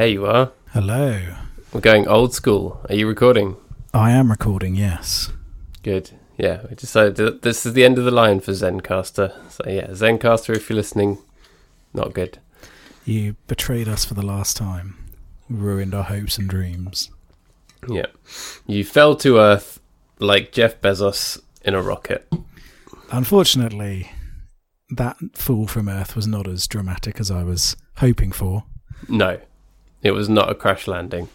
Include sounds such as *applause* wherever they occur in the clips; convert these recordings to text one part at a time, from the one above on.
There you are. Hello. We're going old school. Are you recording? I am recording, yes. Good. Yeah, we decided that this is the end of the line for Zencastr. So yeah, Zencastr, if you're listening, not good. You betrayed us for the last time. Ruined our hopes and dreams. Yeah, you fell to Earth like Jeff Bezos in a rocket. Unfortunately, that fall from Earth was not as dramatic as I was hoping for. No, it was not a crash landing.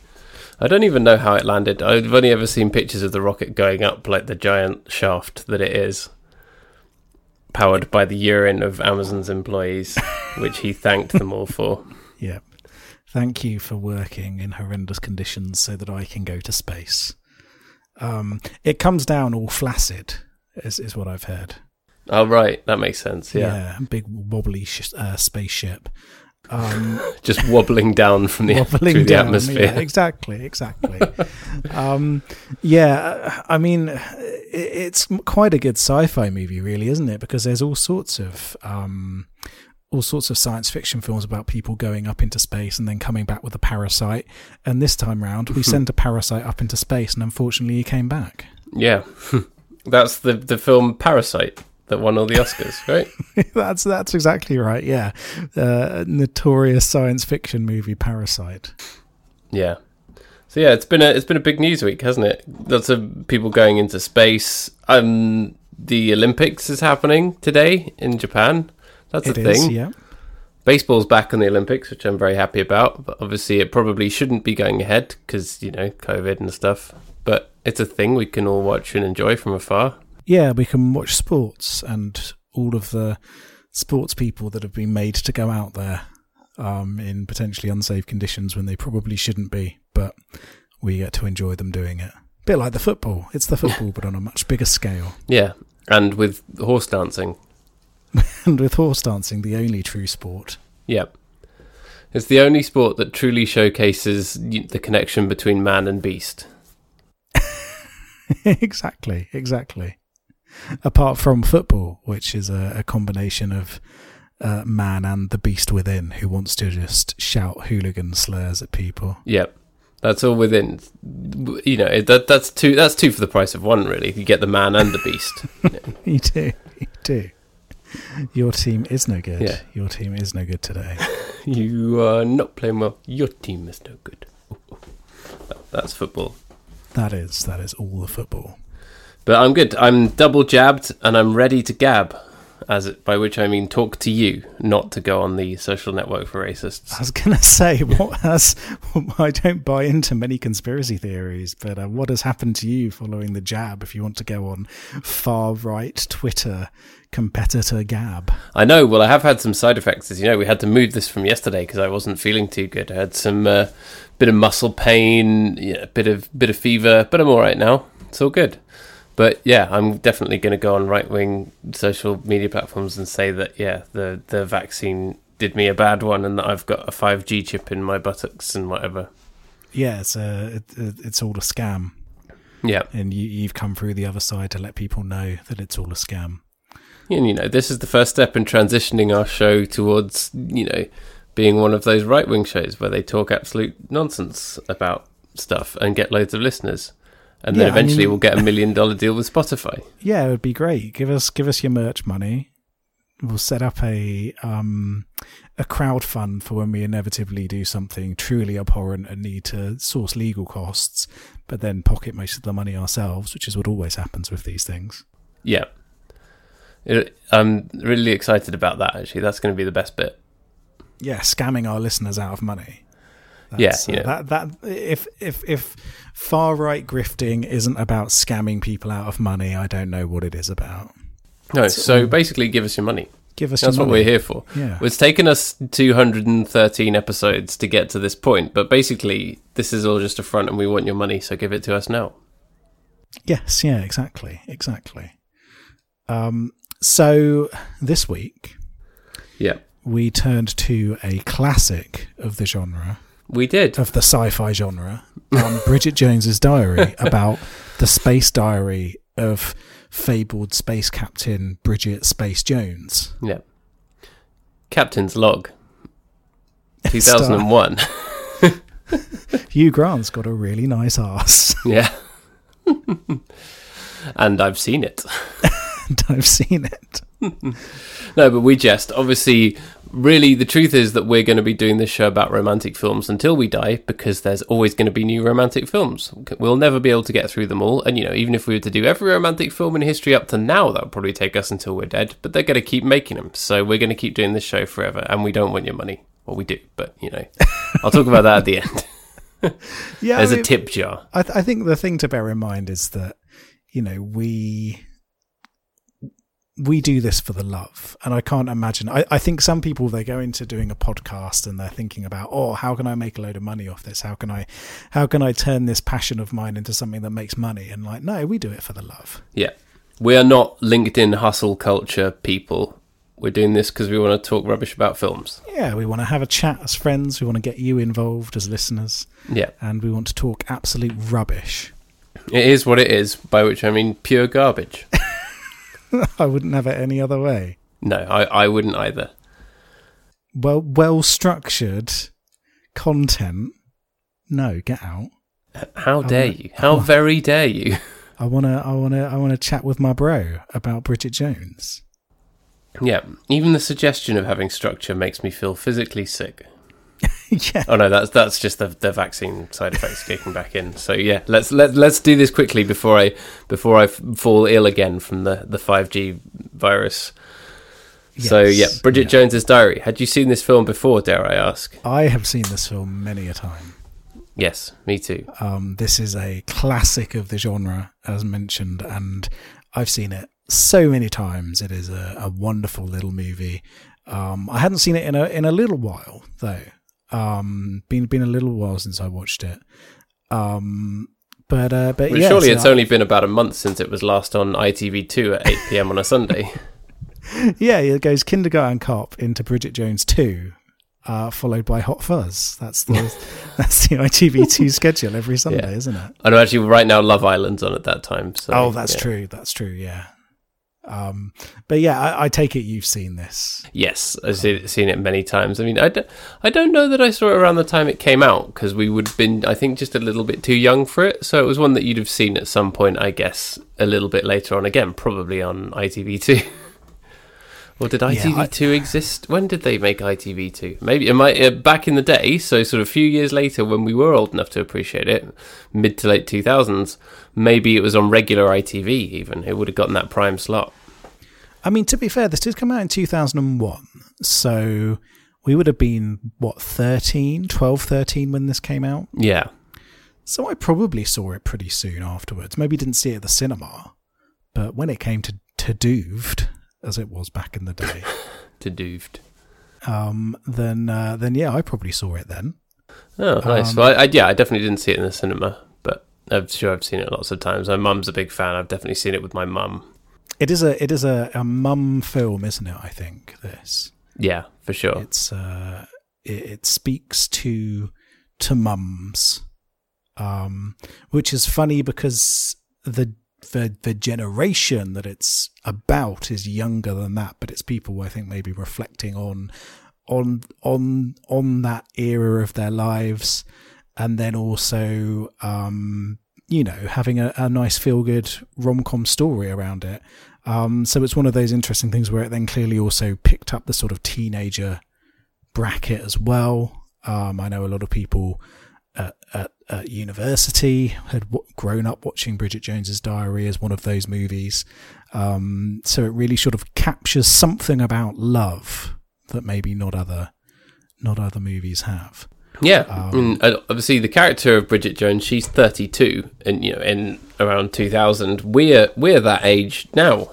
I don't even know how it landed. I've only ever seen pictures of the rocket going up like the giant shaft that it is, powered by the urine of Amazon's employees, *laughs* which he thanked them all for. Yep. Thank you for working in horrendous conditions so that I can go to space. Um, it comes down all flaccid, is, is what I've heard. Oh, right. That makes sense. Yeah. big wobbly sh- uh, spaceship. Um, *laughs* Just wobbling down from the, wobbling through the down, atmosphere. Yeah, exactly, exactly. um, yeah, I mean, it's quite a good sci-fi movie, really, isn't it? Because there's all sorts of um, all sorts of science fiction films about people going up into space and then coming back with a parasite. And this time round, we *laughs* sent a parasite up into space, and unfortunately, he came back. Yeah. *laughs* That's the, the film Parasite that won all the Oscars, *laughs* right? that's that's exactly right. Yeah, uh, notorious science fiction movie Parasite. Yeah. So yeah, it's been a it's been a big news week, hasn't it? Lots of people going into space. Um, the Olympics is happening today in Japan. That's It a is, thing. yeah. Baseball's back in the Olympics, which I'm very happy about. But obviously, it probably shouldn't be going ahead because you know COVID and stuff. But it's a thing we can all watch and enjoy from afar. Yeah, we can watch sports and all of the sports people that have been made to go out there um, in potentially unsafe conditions when they probably shouldn't be, but we get to enjoy them doing it. A bit like the football. It's the football, but on a much bigger scale. Yeah, and with horse dancing. *laughs* And with horse dancing, the only true sport. Yep. It's the only sport that truly showcases the connection between man and beast. *laughs* exactly, exactly. Apart from football, which is a, a combination of uh, man and the beast within, who wants to just shout hooligan slurs at people. Yep. That's all within. You know that that's two. That's two for the price of one. Really, you get the man and the beast. *laughs* You do, you do. Your team is no good. Yeah. Your team is no good today. *laughs* you are not playing well. Your team is no good. Ooh, ooh. That- That's football. That is that is all the football. But I'm good. I'm double jabbed and I'm ready to gab. As it, by which I mean talk to you, not to go on the social network for racists. I was gonna *laughs* say what has I don't buy into many conspiracy theories, but uh, what has happened to you following the jab? If you want to go on far right Twitter competitor Gab, I know. Well, I have had some side effects. As you know, we had to move this from yesterday because I wasn't feeling too good. I had some uh, bit of muscle pain, yeah, bit of bit of fever, but I'm all right now. It's all good. But yeah, I'm definitely going to go on right wing social media platforms and say that yeah, the the vaccine did me a bad one, and that I've got a 5G chip in my buttocks and whatever. yeah, it's a it, it- it's all a scam, Yeah, and you, you've come through the other side to let people know that it's all a scam. and you know, this is the first step in transitioning our show towards you know being one of those right wing shows where they talk absolute nonsense about stuff and get loads of listeners. And then Yeah, I eventually mean- we'll get a million dollar deal with Spotify. Yeah, it would be great. Give us give us your merch money. We'll set up a um a crowd fund for when we inevitably do something truly abhorrent and need to source legal costs, but then pocket most of the money ourselves, which is what always happens with these things. Yeah. It, I'm really excited about that, actually. That's going to be the best bit. Yeah, scamming our listeners out of money. That's, Yeah, uh, that that if if if far right grifting isn't about scamming people out of money, I don't know what it is about. No, so basically, give us your money. Give us That's what money. we're here for. Yeah. It's taken us 213 episodes to get to this point, but basically, this is all just a front, and we want your money, so give it to us now. Yes, yeah, exactly, exactly. Um, so this week Yeah, we turned to a classic of the genre, we did. of the sci-fi genre, um, *laughs* Bridget Jones's Diary, about the space diary of fabled space captain Bridget Space Jones. Yeah. Captain's Log. *laughs* 2001. *laughs* Hugh Grant's got a really nice ass, yeah. and I've seen it. and I've seen it. No, but we jest. Obviously, really, the truth is that we're going to be doing this show about romantic films until we die because there's always going to be new romantic films. We'll never be able to get through them all. And, you know, even if we were to do every romantic film in history up to now, that would probably take us until we're dead. But they're going to keep making them. So we're going to keep doing this show forever. And we don't want your money. Well, we do, but, you know, I'll talk about that at the end. *laughs* Yeah, There's I a mean, tip jar. I, th- I think the thing to bear in mind is that you know we we do this for the love and i can't imagine I, I think some people they go into doing a podcast and they're thinking about oh how can i make a load of money off this how can i how can i turn this passion of mine into something that makes money and like no we do it for the love Yeah. We are not LinkedIn hustle culture people. We're doing this because we want to talk rubbish about films. yeah we want to have a chat as friends we want to get you involved as listeners Yeah. and we want to talk absolute rubbish It is what it is, by which I mean pure garbage. *laughs* *laughs* i wouldn't have it any other way No, I, I wouldn't either. well well structured content no get out How dare wanna- you? How very dare you? *laughs* i want to i want to i want to chat with my bro about bridget jones yeah, even the suggestion of having structure makes me feel physically sick. *laughs* yeah Oh no, that's that's just the, the vaccine side effects kicking back in. So yeah, let's let let's do this quickly before I before I f- fall ill again from the the five G virus. so yeah, Bridget yeah. Jones's Diary. Had you seen this film before? Dare I ask? i have seen this film many a time Yes, me too. um, this is a classic of the genre as mentioned and i've seen it so many times it is a, a wonderful little movie um, i hadn't seen it in a in a little while though um, been been a little while since i watched it um, but uh, but Well, yeah, surely so it's I- only been about a month since it was last on ITV2 at 8 p.m. on a Sunday. *laughs* *laughs* Yeah, it goes Kindergarten Cop into Bridget Jones two, uh, followed by Hot Fuzz. That's the *laughs* that's the ITV2 schedule every Sunday, Yeah. isn't it? I know actually right now Love Island's on at that time. So, oh, that's yeah. true. That's true. Yeah. Um, but yeah, I, I take it you've seen this. Yes, I've seen, seen it many times. I mean, I I don't know that I saw it around the time it came out because we would have been, I think, just a little bit too young for it. So it was one that you'd have seen at some point, I guess, a little bit later on. Again, probably on ITV2. *laughs* or did ITV2 exist? When did they make ITV2? Maybe it might uh, back in the day. So sort of a few years later, when we were old enough to appreciate it, mid to late two thousands. Maybe it was on regular ITV. Even it would have gotten that prime slot. I mean, to be fair, this did come out in 2001. So we would have been, what, 13, 12, 13 when this came out? Yeah. So I probably saw it pretty soon afterwards. Maybe didn't see it at the cinema, but when it came to, to Dooved, as it was back in the day, *laughs* To dooved. um, then uh, then yeah, I probably saw it then. Oh, nice. Um, well, I, I, yeah, I definitely didn't see it in the cinema, but I'm sure I've seen it lots of times. My mum's a big fan. I've definitely seen it with my mum. It is a it is a, a mum film, isn't it? I think this Yeah, for sure. it's uh, it, it speaks to to mums, um, which is funny because the the the generation that it's about is younger than that, but it's people I think maybe reflecting on on on on that era of their lives, and then also um, you know having a, a nice feel good rom com story around it. Um, so it's one of those interesting things where it then clearly also picked up the sort of teenager bracket as well. Um, I know a lot of people at, at, at university had w- grown up watching Bridget Jones's Diary as one of those movies. Um, so it really sort of captures something about love that maybe not other not other movies have. Yeah, and uh, obviously the character of Bridget Jones, she's 32, and you know, in around 2000, we're we're that age now.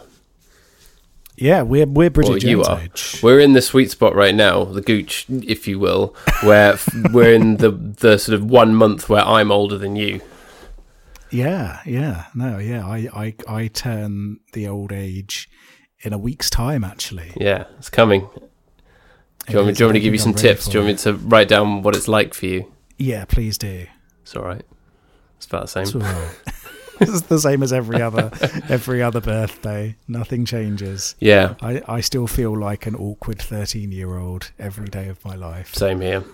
Yeah, we're we're Bridget Or Jones you are. age. We're in the sweet spot right now, the gooch, if you will, where *laughs* we're in the the sort of one month where I'm older than you. Yeah, yeah, no, yeah. I I I turn the old age in a week's time. Actually, Yeah, it's coming. Do you, want me, do you want me to give you some tips? Do you want me to write down what it's like for you? yeah, please do. It's all right. It's about the It's same. *laughs* *laughs* it's the same as every other every other birthday. Nothing changes. Yeah, I, I still feel like an awkward thirteen year old every day of my life. same here.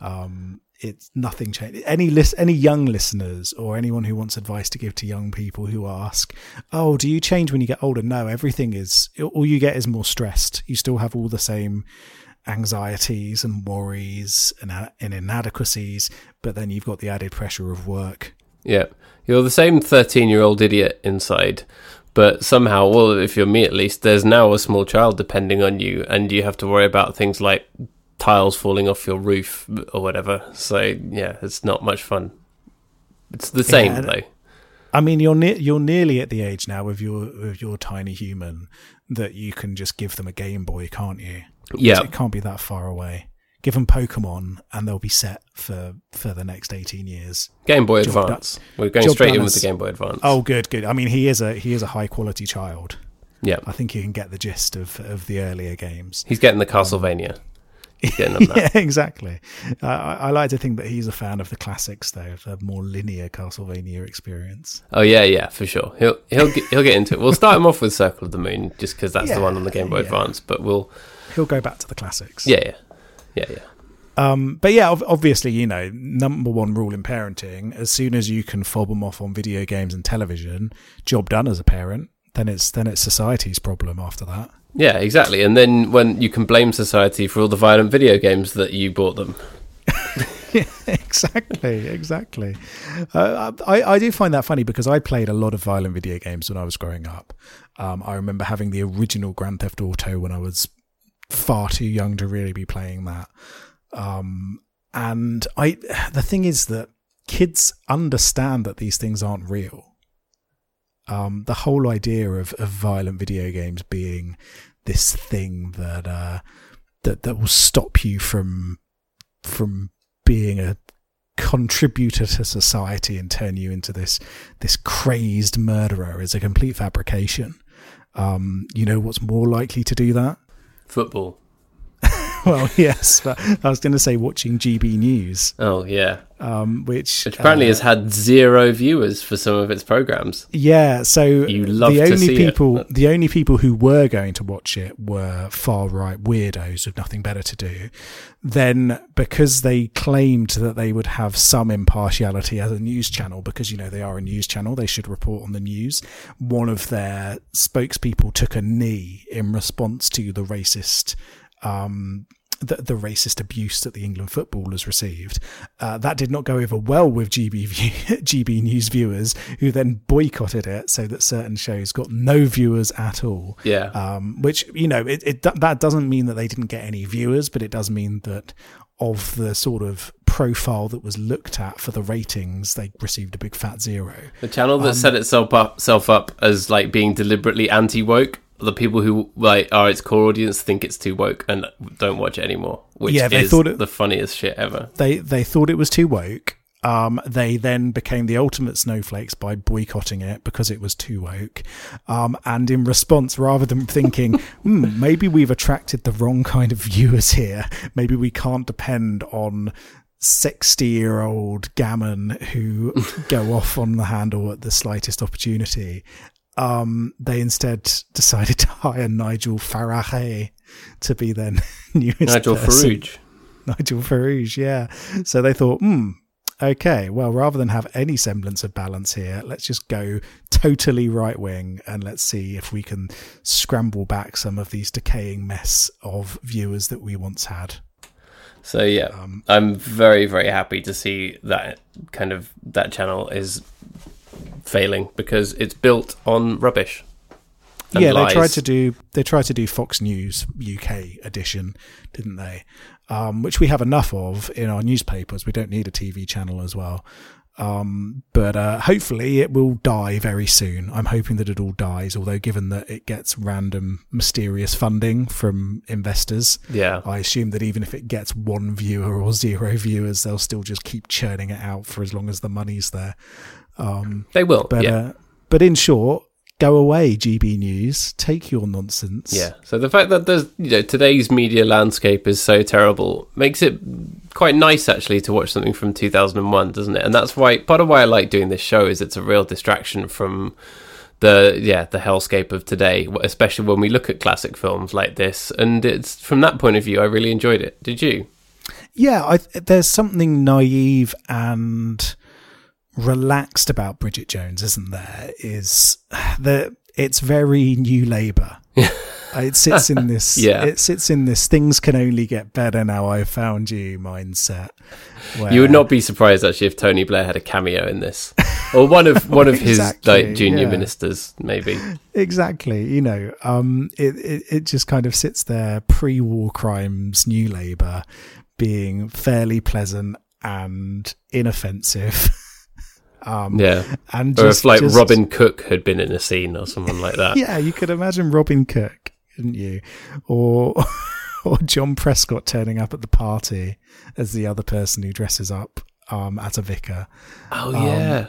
Um, it's nothing changed. Any list, any young listeners or anyone who wants advice to give to young people who ask, "Oh, do you change when you get older?" No, everything is. All you get is more stressed. You still have all the same anxieties and worries and, and inadequacies, but then you've got the added pressure of work. Yeah, you're the same 13 year old idiot inside, but somehow, well, if you're me at least, there's now a small child depending on you, and you have to worry about things like tiles falling off your roof or whatever. So, yeah, it's not much fun. It's the same, Yeah, though. I mean, you're ne- you're nearly at the age now with your with your tiny human that you can just give them a Game Boy, can't you? Yeah, it can't be that far away. Give them Pokemon, and they'll be set for for the next eighteen years. Game Boy Job Advance. We're going Job straight done in with the Game Boy Advance. Oh, good, good. I mean, he is a he is a high quality child. yeah. I think you can get the gist of of the earlier games. He's getting the Castlevania. *laughs* He's getting on that. yeah, exactly. Uh, I, I like to think that he's a fan of the classics, though, the more linear Castlevania experience. Oh yeah, yeah, for sure. He'll he'll get, he'll get into it. We'll start him off with Circle of the Moon, just because that's the *laughs* one on the Game Boy Yeah. Advance. But we'll, He'll go back to the classics. yeah, yeah, yeah, yeah. Um, but yeah, obviously, you know, number one rule in parenting: as soon as you can fob them off on video games and television, job done as a parent. Then it's then it's society's problem after that. Yeah, exactly. And then when you can blame society for all the violent video games that you bought them. *laughs* yeah, exactly, exactly. Uh, I, I do find that funny because I played a lot of violent video games when I was growing up. Um, I remember having the original Grand Theft Auto when I was far too young to really be playing that. Um, and I, *sighs* the thing is that kids understand that these things aren't real. Um, the whole idea of, of violent video games being this thing that uh, that that will stop you from from being a contributor to society and turn you into this this crazed murderer is a complete fabrication. Um, you know what's more likely to do that? Football. *laughs* Well, yes, but I was going to say watching GB News, Oh yeah, um, which which apparently uh, has had zero viewers for some of its programs. Yeah, so You love the only see it. people the only people who were going to watch it were far right weirdos with nothing better to do. Then because they claimed that they would have some impartiality as a news channel because you know they are a news channel, they should report on the news. One of their spokespeople took a knee in response to the racist um, the, the racist abuse that the England footballers received. Uh, that did not go over well with GB *laughs* view, GB News viewers, who then boycotted it so that certain shows got no viewers at all. Yeah, Um, which you know, it, it that doesn't mean that they didn't get any viewers, but it does mean that of the sort of profile that was looked at for the ratings, they received a big fat zero. the channel um, that set itself up, self up as like being deliberately anti woke. The people who like are its core audience think it's too woke and don't watch it anymore, which Yeah, they is thought it- the funniest shit ever. they they thought it was too woke. Um, they then became the ultimate snowflakes by boycotting it because it was too woke. Um, and in response, rather than thinking, *laughs* hmm, maybe we've attracted the wrong kind of viewers here, maybe we can't depend on 60 year old gammon who go off on the handle at the slightest opportunity. Um, they instead decided to hire Nigel Farage to be their *laughs* newest Nigel person. Farage. Nigel Farage, yeah. So they thought, hmm, okay, well, rather than have any semblance of balance here, let's just go totally right wing and let's see if we can scramble back some of these decaying mess of viewers that we once had. So yeah, Um, I'm very very happy to see that kind of that channel is failing because it's built on rubbish. yeah, lies. they tried to do they tried to do Fox News UK edition, didn't they? Um, which we have enough of in our newspapers. We don't need a TV channel as well. Um, but uh, hopefully it will die very soon. I'm hoping that it all dies. Although, given that it gets random, mysterious funding from investors, Yeah, I assume that even if it gets one viewer or zero viewers, they'll still just keep churning it out for as long as the money's there. Um, they will. but yeah. uh, but in short, go away, GB News. Take your nonsense. Yeah. So the fact that there's you know today's media landscape is so terrible makes it quite nice actually to watch something from 2001, doesn't it? And that's why part of why I like doing this show is it's a real distraction from the yeah the hellscape of today, especially when we look at classic films like this. And it's from that point of view, I really enjoyed it. Did you? yeah. I, there's something naive and relaxed about Bridget Jones, isn't there? Is that it's very New Labour. it sits in this. *laughs* Yeah. it sits in this. Things can only get better now. I've found you mindset. Where, You would not be surprised actually if Tony Blair had a cameo in this, or one of one of *laughs* his like junior yeah. ministers, maybe. exactly you know um it, it it just kind of sits there pre-war crimes new labor being fairly pleasant and inoffensive *laughs* um Yeah. and Or if like just- Robin Cook had been in a scene or someone like that. *laughs* yeah you could imagine robin cook couldn't you or *laughs* or john prescott turning up at the party as the other person who dresses up um as a vicar Oh yeah.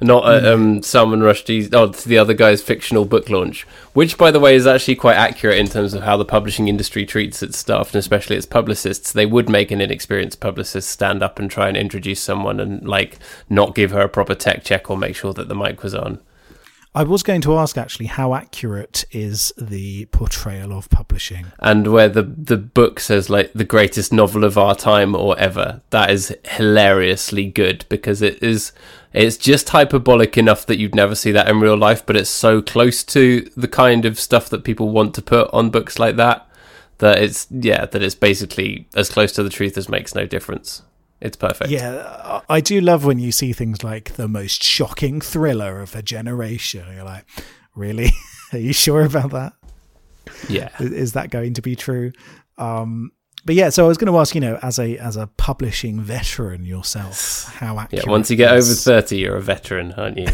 Not uh, um, Salman Rushdie's, oh, it's the other guy's fictional book launch, which, by the way, is actually quite accurate in terms of how the publishing industry treats its staff and especially its publicists. They would make an inexperienced publicist stand up and try and introduce someone and, like, not give her a proper tech check or make sure that the mic was on. I was going to ask actually how accurate is the portrayal of publishing And where the, the book says, like, the greatest novel of our time or ever, that is hilariously good because it is. It's just hyperbolic enough that you'd never see that in real life, but it's so close to the kind of stuff that people want to put on books like that that it's yeah that it's basically as close to the truth as makes no difference. It's perfect. Yeah, I do love when you see things like the most shocking thriller of a generation. You're like, really? *laughs* Are you sure about that? yeah. Is- Is that going to be true? Um, but yeah, so I was going to ask, you know, as a as a publishing veteran yourself, how accurate? Yeah, once you get over thirty, you're a veteran, aren't you?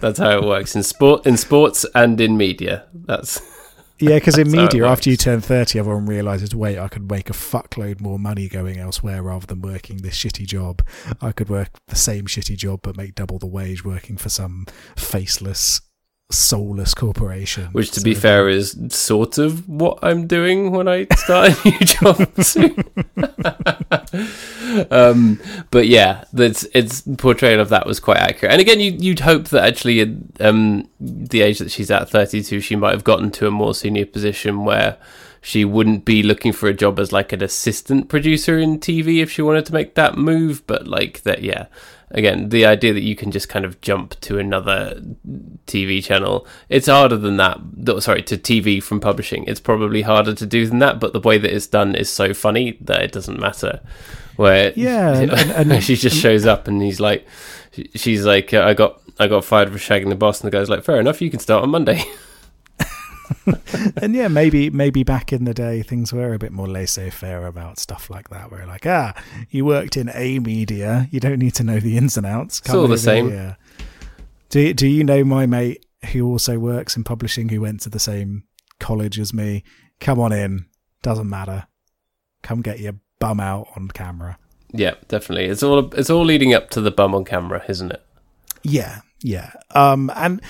That's how it works in sport, in sports, and in media. That's yeah, because in *laughs* That's how it media, after you turn thirty, everyone realizes, wait, I could make a fuckload more money going elsewhere rather than working this shitty job. I could work the same shitty job but make double the wage working for some faceless, soulless corporation. which, to be fair, is sort of what I'm doing when I start a new *laughs* job soon. *laughs* um, but yeah, that's its portrayal of that was quite accurate. And again, you, you'd hope that actually, at um, the age that she's at, 32, she might have gotten to a more senior position where she wouldn't be looking for a job as like an assistant producer in TV if she wanted to make that move. But like that, yeah. Again, the idea that you can just kind of jump to another TV channel, it's harder than that. Sorry, to TV from publishing, it's probably harder to do than that. But the way that it's done is so funny that it doesn't matter. Where Yeah, *laughs* and- and- and- *laughs* she just shows up and he's like, she's like, I got I got fired for shagging the boss, and the guy's like, fair enough, you can start on Monday. *laughs* *laughs* and yeah, maybe maybe back in the day things were a bit more laissez-faire about stuff like that, where like, ah, you worked in a media, you don't need to know the ins and outs. It's all the same. here. Do Do you know my mate who also works in publishing, who went to the same college as me? Come on in, doesn't matter. Come get your bum out on camera. yeah, definitely. It's all it's all leading up to the bum on camera, isn't it? Yeah, yeah. Um, and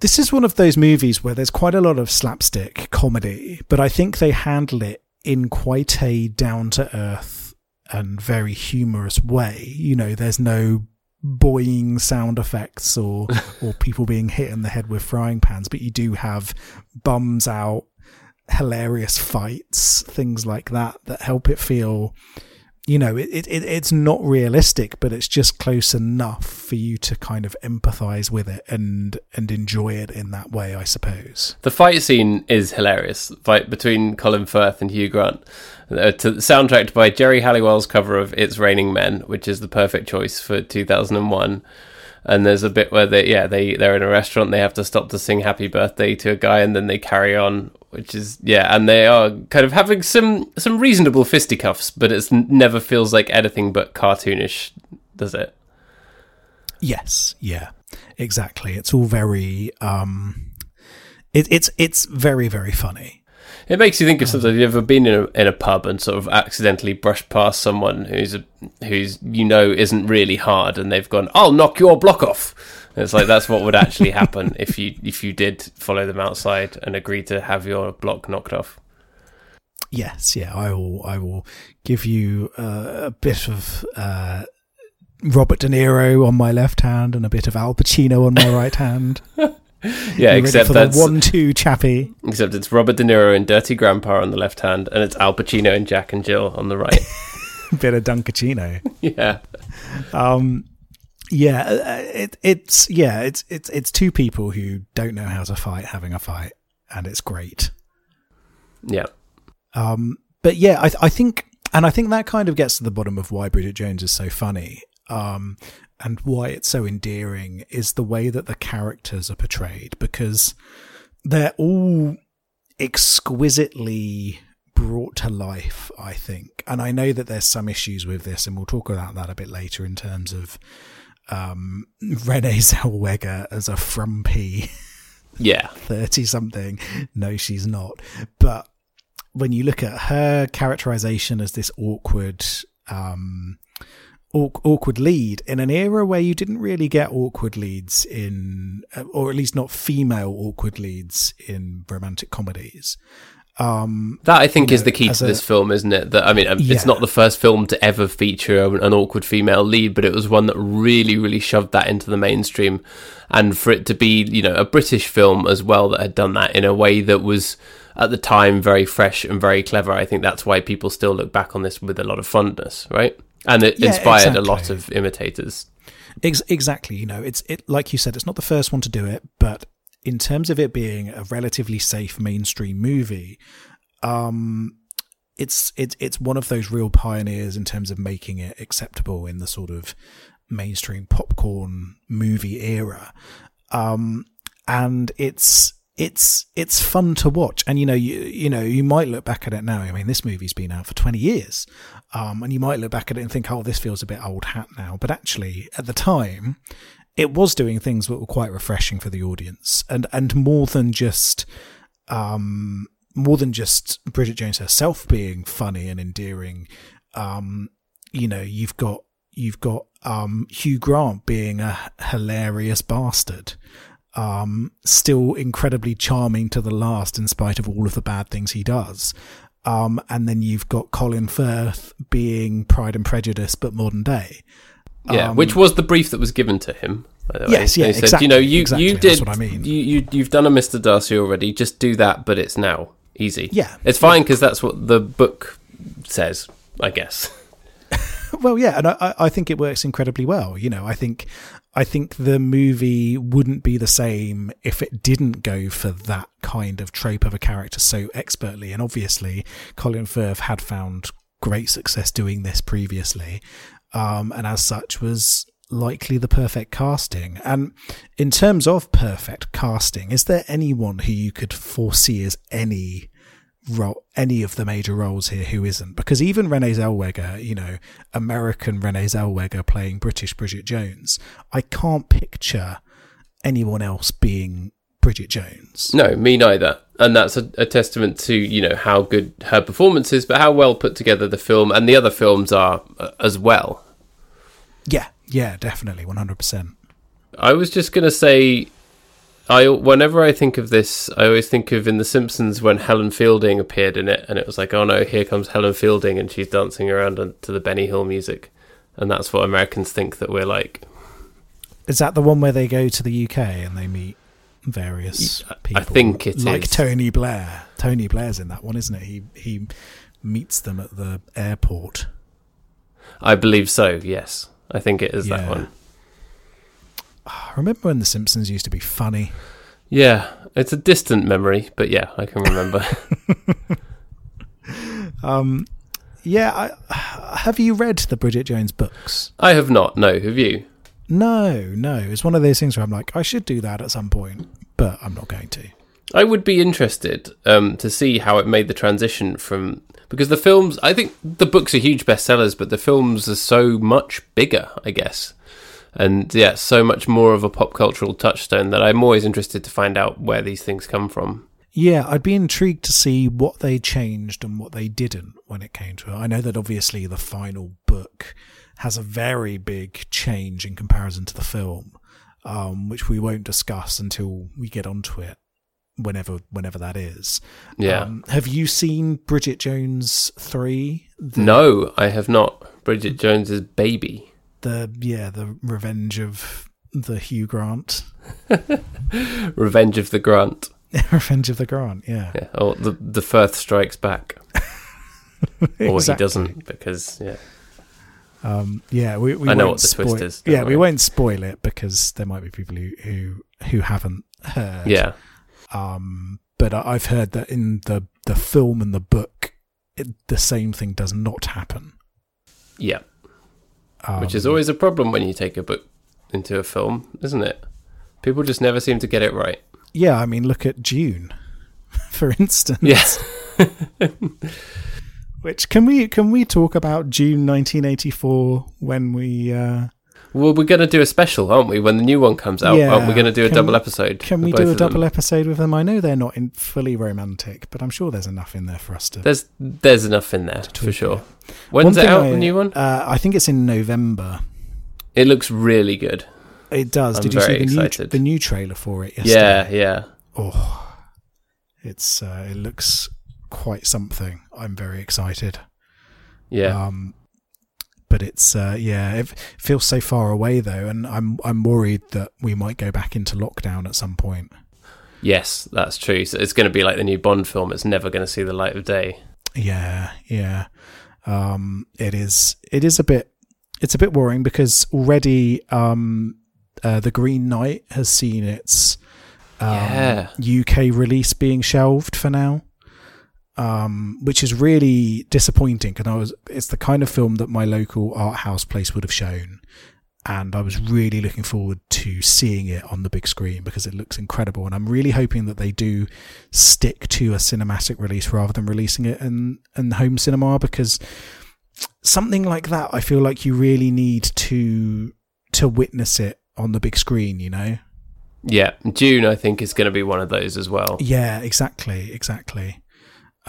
this is one of those movies where there's quite a lot of slapstick comedy, but I think they handle it in quite a down to earth and very humorous way. You know, there's no boying sound effects or *laughs* or people being hit in the head with frying pans, but you do have bums out, hilarious fights, things like that that help it feel you know, it, it, it's not realistic, but it's just close enough for you to kind of empathize with it and and enjoy it in that way, I suppose. The fight scene is hilarious. Fight between Colin Firth and Hugh Grant, uh, to, soundtracked by Geri Halliwell's cover of "It's Raining Men," which is the perfect choice for 2001. And there's a bit where they, yeah, they they're in a restaurant. They have to stop to sing "Happy Birthday" to a guy, and then they carry on, which is yeah. And they are kind of having some some reasonable fisticuffs, but it never feels like anything but cartoonish, does it? Yes, yeah, exactly. It's all very um, it, it's it's very very funny. It makes you think of something. Have you ever been in a, in a pub and sort of accidentally brushed past someone who's a, who's you know isn't really hard, and they've gone, "I'll knock your block off." And it's like that's what would actually happen *laughs* if you if you did follow them outside and agree to have your block knocked off. Yes, yeah, I will. I will give you uh, a bit of uh, Robert De Niro on my left hand and a bit of Al Pacino on my right hand. *laughs* yeah, except for that's one-two chappy. Except it's Robert De Niro and Dirty Grandpa on the left hand, and it's Al Pacino and Jack and Jill on the right. *laughs* Bit of Dunkaccino. yeah. Um, yeah, uh, it, it's yeah, it's it's it's two people who don't know how to fight having a fight, and it's great. Yeah. Um, but yeah, I I think, and I think that kind of gets to the bottom of why Bridget Jones is so funny. Um, and why it's so endearing is the way that the characters are portrayed because they're all exquisitely brought to life, I think. And I know that there's some issues with this, and we'll talk about that a bit later in terms of um, Renee *laughs* Zellweger as a frumpy, yeah, thirty something. No, she's not. But when you look at her characterization as this awkward, um, awkward lead in an era where you didn't really get awkward leads in, or at least not female awkward leads in romantic comedies. Um, that I think is know, the key to a, this film, isn't it? That I mean, yeah. it's not the first film to ever feature an awkward female lead, but it was one that really, really shoved that into the mainstream, and for it to be, you know, a British film as well that had done that in a way that was at the time very fresh and very clever. I think that's why people still look back on this with a lot of fondness, right? and it yeah, inspired exactly. a lot of imitators. Ex- exactly, you know, it's it like you said, it's not the first one to do it, but in terms of it being a relatively safe mainstream movie, um, it's it's it's one of those real pioneers in terms of making it acceptable in the sort of mainstream popcorn movie era. Um, and it's it's it's fun to watch. And you know you you know you might look back at it now. I mean this movie's been out for 20 years. Um, and you might look back at it and think oh this feels a bit old hat now. But actually at the time it was doing things that were quite refreshing for the audience and and more than just um, more than just Bridget Jones herself being funny and endearing um, you know you've got you've got um, Hugh Grant being a hilarious bastard um, still incredibly charming to the last in spite of all of the bad things he does. Um, and then you've got Colin Firth being Pride and Prejudice, but modern day. Yeah, um, which was the brief that was given to him. The way. Yes, yeah, said, exactly. You know, you exactly, you did. what I mean. You you you've done a Mister Darcy already. Just do that, but it's now easy. Yeah, it's fine because that's what the book says. I guess. *laughs* well, yeah, and I, I think it works incredibly well. You know, I think I think the movie wouldn't be the same if it didn't go for that kind of trope of a character so expertly. And obviously, Colin Firth had found great success doing this previously, um, and as such was likely the perfect casting. And in terms of perfect casting, is there anyone who you could foresee as any role, any of the major roles here who isn't. Because even Renee Zellweger, you know, American Renee Zellweger playing British Bridget Jones, I can't picture anyone else being Bridget Jones. No, me neither. And that's a, a, testament to you know how good her performance is, but how well put together the film and the other films are uh, as well. Yeah, yeah, definitely, one hundred percent. I was just gonna say I whenever I think of this, I always think of in The Simpsons when Helen Fielding appeared in it, and it was like, oh no, here comes Helen Fielding, and she's dancing around to the Benny Hill music, and that's what Americans think that we're like. Is that the one where they go to the UK and they meet various people? I think it like is. Tony Blair. Tony Blair's in that one, isn't it? He he meets them at the airport. I believe so. Yes, I think it is yeah. that one. I remember when The Simpsons used to be funny. Yeah, it's a distant memory, but yeah, I can remember. *laughs* um, yeah, I, *sighs* have you read the Bridget Jones books? I have not. No, have you? No, no. It's one of those things where I'm like, I should do that at some point, but I'm not going to. I would be interested um, to see how it made the transition from because the films. I think the books are huge bestsellers, but the films are so much bigger, I guess, and yeah, so much more of a pop cultural touchstone that I'm always interested to find out where these things come from. Yeah, I'd be intrigued to see what they changed and what they didn't when it came to it. I know that obviously the final book has a very big change in comparison to the film, um, which we won't discuss until we get onto it, whenever whenever that is. Yeah. Um, have you seen Bridget Jones three? The, no, I have not. Bridget Jones's baby. The yeah, the Revenge of the Hugh Grant. *laughs* Revenge of the Grant. *laughs* Revenge of the Grant, yeah. Yeah. Oh, the the Firth strikes back. *laughs* Or he doesn't because yeah. Um, yeah, we, we I know won't what the spoil, twist is, Yeah, we worry. won't spoil it because there might be people who who, who haven't heard. Yeah. Um, but I- I've heard that in the the film and the book, it, the same thing does not happen. Yeah. Um, Which is always a problem when you take a book into a film, isn't it? People just never seem to get it right. yeah. I mean, look at Dune, *laughs* for instance. Yes. *laughs* Which can we can we talk about Dune 1984 when we uh, Well, we're going to do a special, aren't we? When the new one comes out, Yeah. aren't we going to do a Can- double episode? can we do a of them? double episode with them? I know they're not in fully romantic, but I'm sure there's enough in there for us to. There's there's enough in there for sure. When's it out? I- the new one? Uh, I think it's in November. It looks really good. It does. I'm Did you see the new the new trailer for it Yeah, yeah. Oh, it's uh, it looks quite something. I'm very excited. Yeah. Um, but it's uh, yeah, it feels so far away though, and I'm I'm worried that we might go back into lockdown at some point. yes, that's true. So it's going to be like the new Bond film. It's never going to see the light of day. Yeah, yeah. Um, it is. It is a bit. It's a bit worrying because already um, uh, the Green Knight has seen its um, Yeah. UK release being shelved for now, um, which is really disappointing. Because I was. It's the kind of film that my local art house place would have shown. And I was really looking forward to seeing it on the big screen because it looks incredible. And I'm really hoping that they do stick to a cinematic release rather than releasing it in, in home cinema because something like that I feel like you really need to to witness it on the big screen, you know? Yeah, Dune I think is going to be one of those as well. Yeah, exactly, exactly.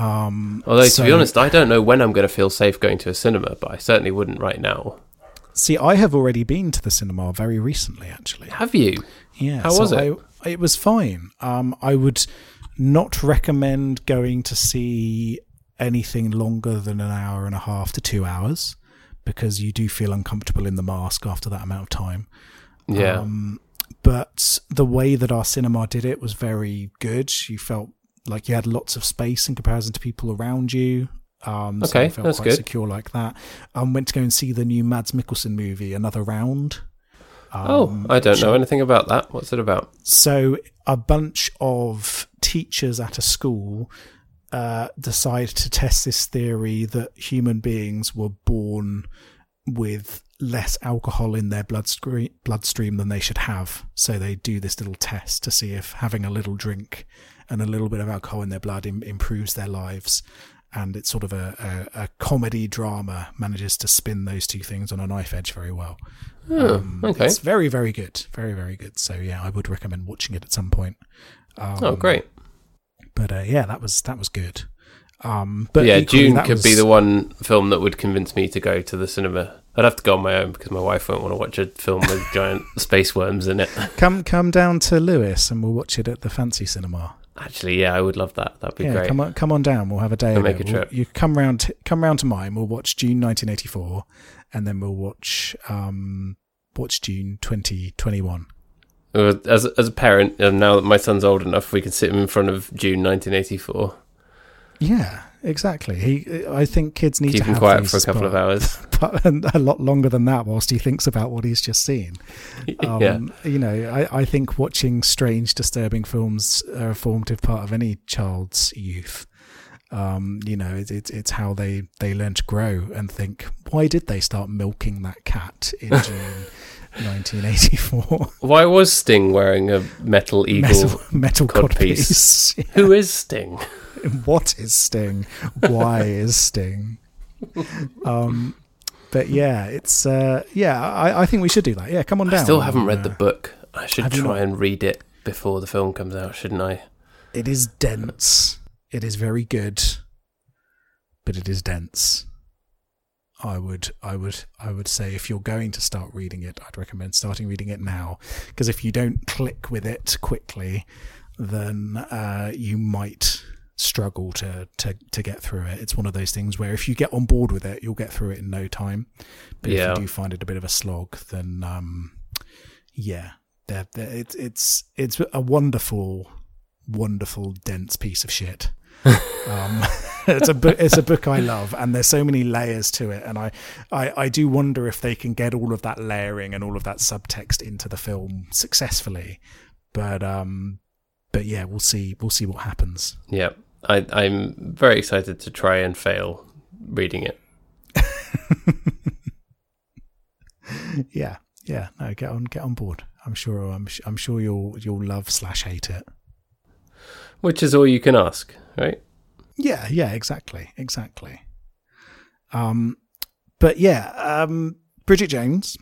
Um Although to be honest, I don't know when I'm going to feel safe going to a cinema, but I certainly wouldn't right now. See, I have already been to the cinema very recently actually. Have you? Yeah. How was it? I, it was fine. Um, I would not recommend going to see anything longer than an hour and a half to two hours because you do feel uncomfortable in the mask after that amount of time. Yeah. Um, but the way that our cinema did it was very good. You felt like you had lots of space in comparison to people around you. Um, so Okay, felt that's quite good. secure like that. Um, went to go and see the new Mads Mikkelsen movie, Another Round. oh, Um, I don't know anything about that. What's it about? so a bunch of teachers at a school uh, decided to test this theory that human beings were born with less alcohol in their bloodstream, bloodstream than they should have. So they do this little test to see if having a little drink and a little bit of alcohol in their blood Im- improves their lives. And it's sort of a, a, a comedy drama manages to spin those two things on a knife edge very well. Um, okay. It's very, very good. Very, very good. So yeah, I would recommend watching it at some point. Um, oh, great. But uh, yeah, that was that was good. Um, but yeah, equally, Dune could be the one film that would convince me to go to the cinema. I'd have to go on my own because my wife won't want to watch a film with *laughs* giant space worms in it. Come come down to Lewes and we'll watch it at the fancy cinema. Actually, yeah, I would love that. That'd be yeah, great. come on come on down. We'll have a day. We'll make a We'll- trip. you come round come round to mine. We'll watch Dune 1984, and then we'll watch um watch Dune 2021. Uh, As as a parent, and now that my son's old enough, we can sit him in front of Dune 1984. Yeah, exactly. He, I think kids need Keep to him have quiet for a couple of hours. *laughs* but a lot longer than that whilst he thinks about what he's just seen. *laughs* Um, yeah, You know, I, I think watching strange, disturbing films are a formative part of any child's youth. Um, you know, it, it, it's how they, they learn to grow and think, why did they start milking that cat in *laughs* Dune 1984. Why was Sting wearing a metal eagle? metal metal codpiece. codpiece. Who is Sting? *laughs* what is Sting? Why is Sting? Um, but yeah, it's uh, yeah. I, I think we should do that. Yeah, come on down. I still haven't read the book. I should have try not? and read it before the film comes out, shouldn't I? It is dense. It is very good, but it is dense. I would, I would, I would say if you're going to start reading it, I'd recommend starting reading it now because if you don't click with it quickly, then uh, you might struggle to, to to get through it. It's one of those things where if you get on board with it, you'll get through it in no time. But Yeah. if you do find it a bit of a slog, then um, yeah, they're, they're, it's it's it's a wonderful, wonderful, dense piece of shit. *laughs* um, *laughs* it's a book. It's a book I love, and there's so many layers to it, and I, I, I do wonder if they can get all of that layering and all of that subtext into the film successfully. But um, but yeah, we'll see. We'll see what happens. Yeah, I, I'm very excited to try and fail reading it. *laughs* Yeah, yeah. No, get on, get on board. I'm sure. I'm, I'm sure you'll you'll love slash hate it. Which is all you can ask, right? Yeah, yeah, exactly, exactly. Um, but yeah, um, Bridget Jones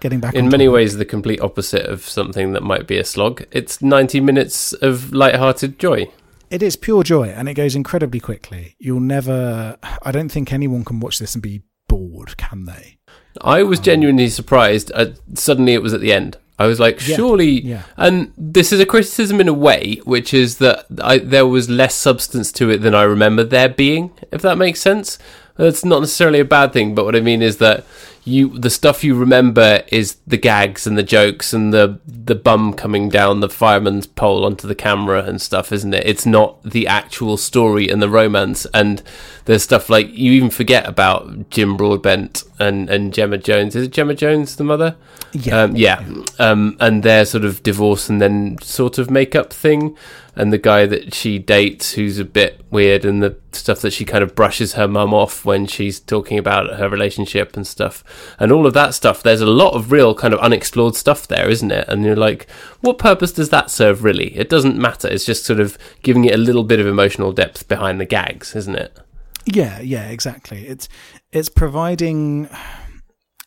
getting back In many ways, the complete opposite of something that might be a slog. It's 90 minutes of light-hearted joy. It is pure joy, and it goes incredibly quickly. You'll never. I don't think anyone can watch this and be bored, can they? I was genuinely surprised. Uh, suddenly, it was at the end. I was like, Yeah, surely. yeah. And this is a criticism in a way, which is that I, there was less substance to it than I remember there being. If that makes sense, that's not necessarily a bad thing. But what I mean is that you, the stuff you remember, is the gags and the jokes and the the bum coming down the fireman's pole onto the camera and stuff, isn't it? It's not the actual story and the romance. And there's stuff like you even forget about Jim Broadbent and and Gemma Jones. Is it Gemma Jones, the mother? Yeah, um, yeah, Um, and their sort of divorce and then sort of makeup thing, and the guy that she dates who's a bit weird, and the stuff that she kind of brushes her mum off when she's talking about her relationship and stuff, and all of that stuff. There's a lot of real kind of unexplored stuff there, isn't it? And you're like, what purpose does that serve? Really, it doesn't matter. It's just sort of giving it a little bit of emotional depth behind the gags, isn't it? Yeah, yeah, exactly. It's it's providing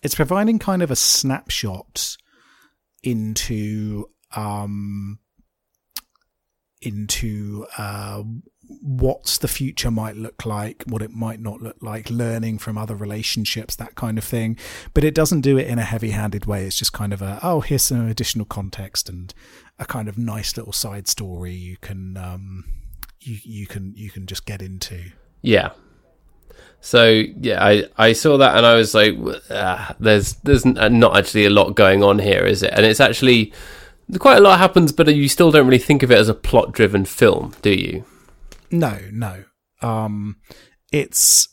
it's providing kind of a snapshot into um into uh what the future might look like, what it might not look like, learning from other relationships, that kind of thing. But it doesn't do it in a heavy-handed way. It's just kind of a oh, here's some additional context and a kind of nice little side story you can um you you can you can just get into. Yeah. So yeah, I, I saw that and I was like, there's there's not actually a lot going on here, is it? And it's actually quite a lot happens, but you still don't really think of it as a plot driven film, do you? No, no. Um, it's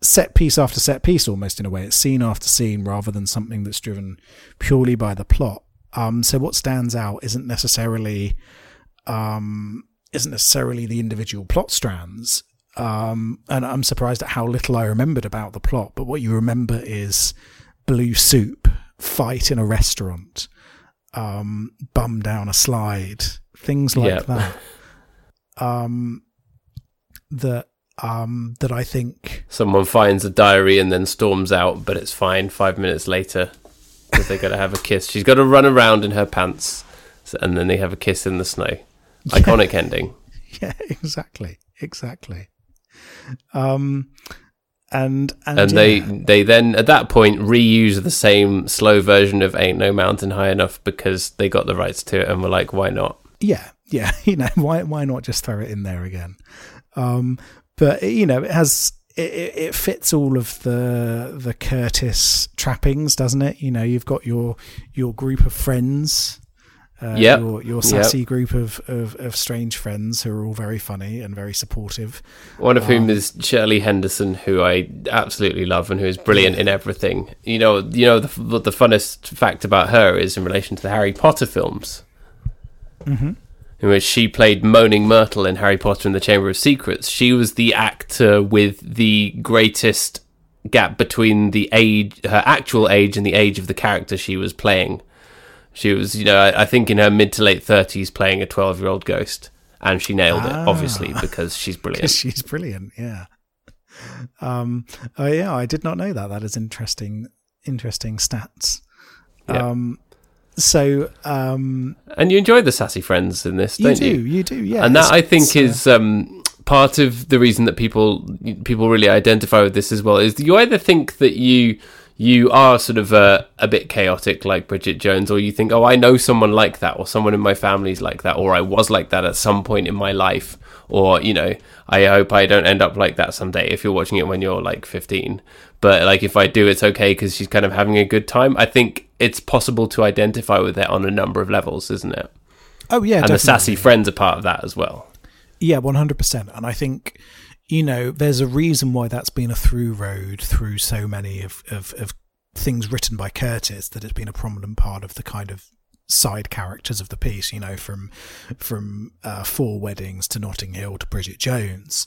set piece after set piece almost in a way. It's scene after scene rather than something that's driven purely by the plot. Um, so what stands out isn't necessarily um, isn't necessarily the individual plot strands. Um, and I'm surprised at how little I remembered about the plot. But what you remember is blue soup, fight in a restaurant, um, bum down a slide, things like Yep. that. *laughs* Um, that um, that I think Someone finds a diary and then storms out, but it's fine. Five minutes later, because they got to have a kiss. She's got to run around in her pants, and then they have a kiss in the snow. *laughs* Iconic ending. yeah, *laughs* exactly, exactly. Um, and and, and yeah. they they then at that point reuse the same slow version of "Ain't No Mountain High Enough" because they got the rights to it, and were like, why not? yeah, yeah, *laughs* you know, why why not just throw it in there again? Um, but you know, it has it, it it fits all of the the Curtis trappings, doesn't it? You know, you've got your your group of friends. Uh, Yep. your, your sassy group of, of, of strange friends who are all very funny and very supportive. One of whom Um, is Shirley Henderson, who I absolutely love and who is brilliant in everything. You know, you know the the funnest fact about her is in relation to the Harry Potter films, Mm-hmm. in which she played Moaning Myrtle in Harry Potter and the Chamber of Secrets. She was the actor with the greatest gap between the age, her actual age, and the age of the character she was playing. She was, you know, I, I think in her mid to late thirties, playing a twelve-year-old ghost, and she nailed Ah. it, obviously, because she's *laughs* brilliant. She's brilliant. Yeah. Um. Oh yeah, I did not know that. That is interesting. Interesting stats. Yeah. Um. So um. and you enjoy the sassy friends in this, You don't do. you? You do. Yeah. and that I think uh, is um, part of the reason that people people really identify with this as well. Is you either think that you you are sort of a, a bit chaotic like Bridget Jones, or you think, oh, I know someone like that, or someone in my family's like that, or I was like that at some point in my life, or you know, I hope I don't end up like that someday. If you're watching it when you're like 15, but like if I do, it's okay because she's kind of having a good time. I think it's possible to identify with it on a number of levels, isn't it? Oh yeah. and the sassy friends are part of that as well. Yeah, one hundred percent. And I think you know there's a reason why that's been a through road through so many of, of of things written by Curtis that it's been a prominent part of the kind of side characters of the piece. You know, from from uh, Four Weddings to Notting Hill to Bridget Jones.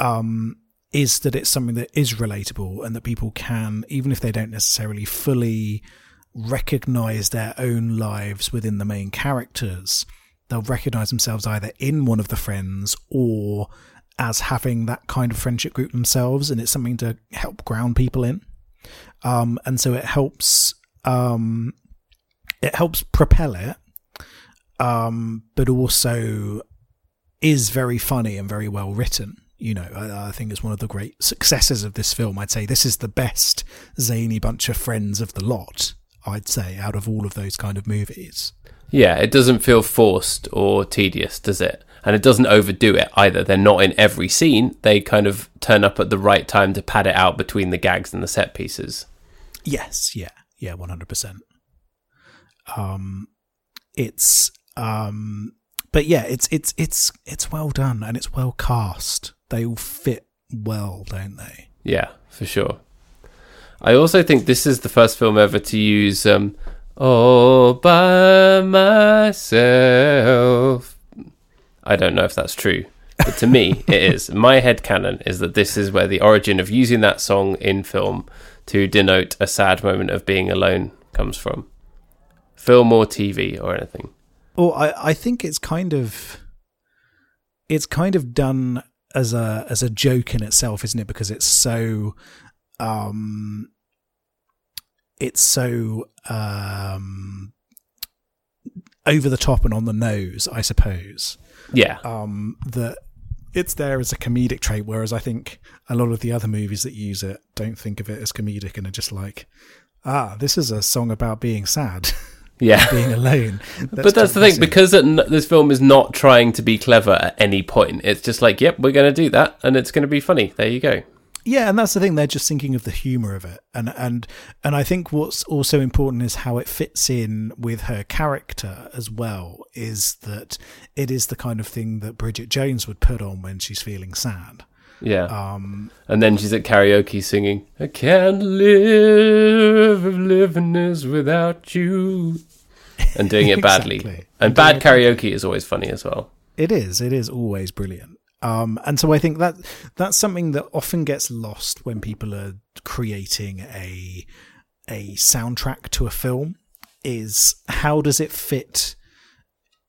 Um, is that it's something that is relatable and that people can, even if they don't necessarily fully recognize their own lives within the main characters, they'll recognize themselves either in one of the friends or as having that kind of friendship group themselves. And it's something to help ground people in. Um, and so it helps, um, it helps propel it. Um, but also is very funny and very well written. You know, I, I think it's one of the great successes of this film. I'd say this is the best zany bunch of friends of the lot. I'd say out of all of those kind of movies. Yeah, it doesn't feel forced or tedious, does it? And it doesn't overdo it either. They're not in every scene. They kind of turn up at the right time to pad it out between the gags and the set pieces. Yes, yeah, yeah, one hundred percent. Um, it's um, but yeah, it's it's it's it's well done and it's well cast. They all fit well, don't they? Yeah, for sure. I also think this is the first film ever to use um, all by myself. I don't know if that's true, but to me, it *laughs* is. My head canon is that this is where the origin of using that song in film to denote a sad moment of being alone comes from. Film or TV or anything. Well, I I think it's kind of it's kind of done as a as a joke in itself, isn't it? Because it's so um it's so um over the top and on the nose, I suppose. Yeah, Um that it's there as a comedic trait, whereas I think a lot of the other movies that use it don't think of it as comedic and are just like, ah, this is a song about being sad, *laughs* yeah. being alone. *laughs* but that's the thing because it, this film is not trying to be clever at any point. It's just like, yep, we're going to do that, and it's going to be funny. There you go. Yeah, and that's the thing. They're just thinking of the humor of it, and and and I think what's also important is how it fits in with her character as well. Is that it is the kind of thing that Bridget Jones would put on when she's feeling sad. Yeah. Um, And then she's at karaoke singing, I can't live if living is without you. And doing it *laughs* badly. Exactly. And And bad karaoke is always funny as well. it is. It is always brilliant. Um, and so I think that that's something that often gets lost when people are creating a a soundtrack to a film. Is how does it fit?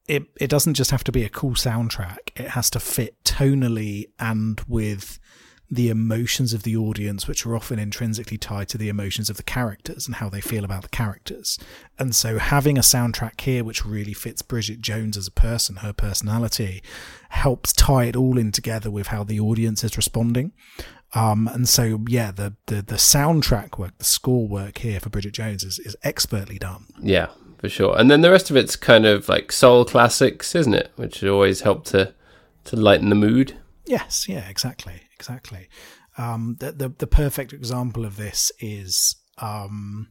It it doesn't just have to be a cool soundtrack. It has to fit tonally and with the emotions of the audience, which are often intrinsically tied to the emotions of the characters and how they feel about the characters. And so having a soundtrack here which really fits Bridget Jones as a person, her personality, helps tie it all in together with how the audience is responding. Um, and so, yeah, the, the, the soundtrack work, the score work here for Bridget Jones is, is expertly done. Yeah, for sure. And then the rest of it's kind of like soul classics, isn't it? Which always help to, to lighten the mood. Yes, yeah, exactly, exactly. Um, the, the the perfect example of this is um,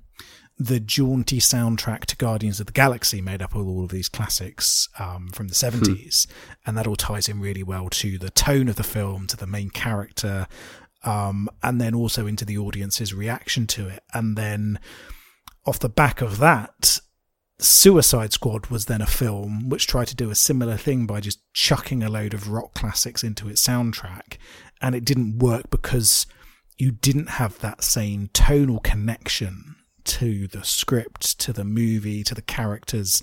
the jaunty soundtrack to Guardians of the Galaxy, made up of all of these classics um, from the seventies, and that all ties in really well to the tone of the film, to the main character, um, and then also into the audience's reaction to it, and then off the back of that, Suicide Squad was then a film which tried to do a similar thing by just chucking a load of rock classics into its soundtrack, and it didn't work because you didn't have that same tonal connection to the script, to the movie, to the characters,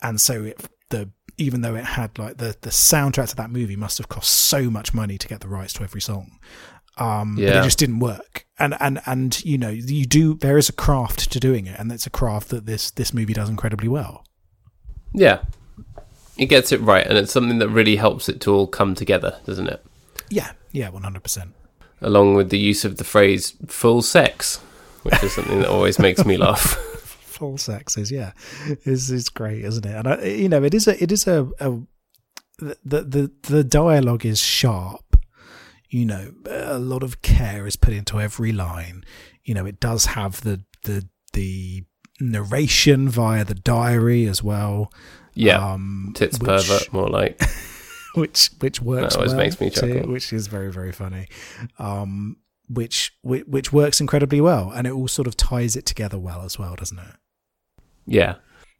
and so it, the even though it had like the the soundtrack to that movie must have cost so much money to get the rights to every song. Um, but Yeah. it just didn't work. And and and you know, you do there is a craft to doing it, and it's a craft that this this movie does incredibly well. Yeah. It gets it right, and it's something that really helps it to all come together, doesn't it? Yeah, yeah, one hundred percent. Along with the use of the phrase full sex, which is something that always makes me laugh. *laughs* Full sex is yeah, is is great, isn't it? And I, you know, it is a it is a, a the the the dialogue is sharp. You know, a lot of care is put into every line. You know, it does have the the the narration via the diary as well. Yeah. um, Tits which- pervert, more like. *laughs* *laughs* which which works That always well makes me too, chuckle. which is very very funny um which, which which works incredibly well and it all sort of ties it together well as well doesn't it Yeah.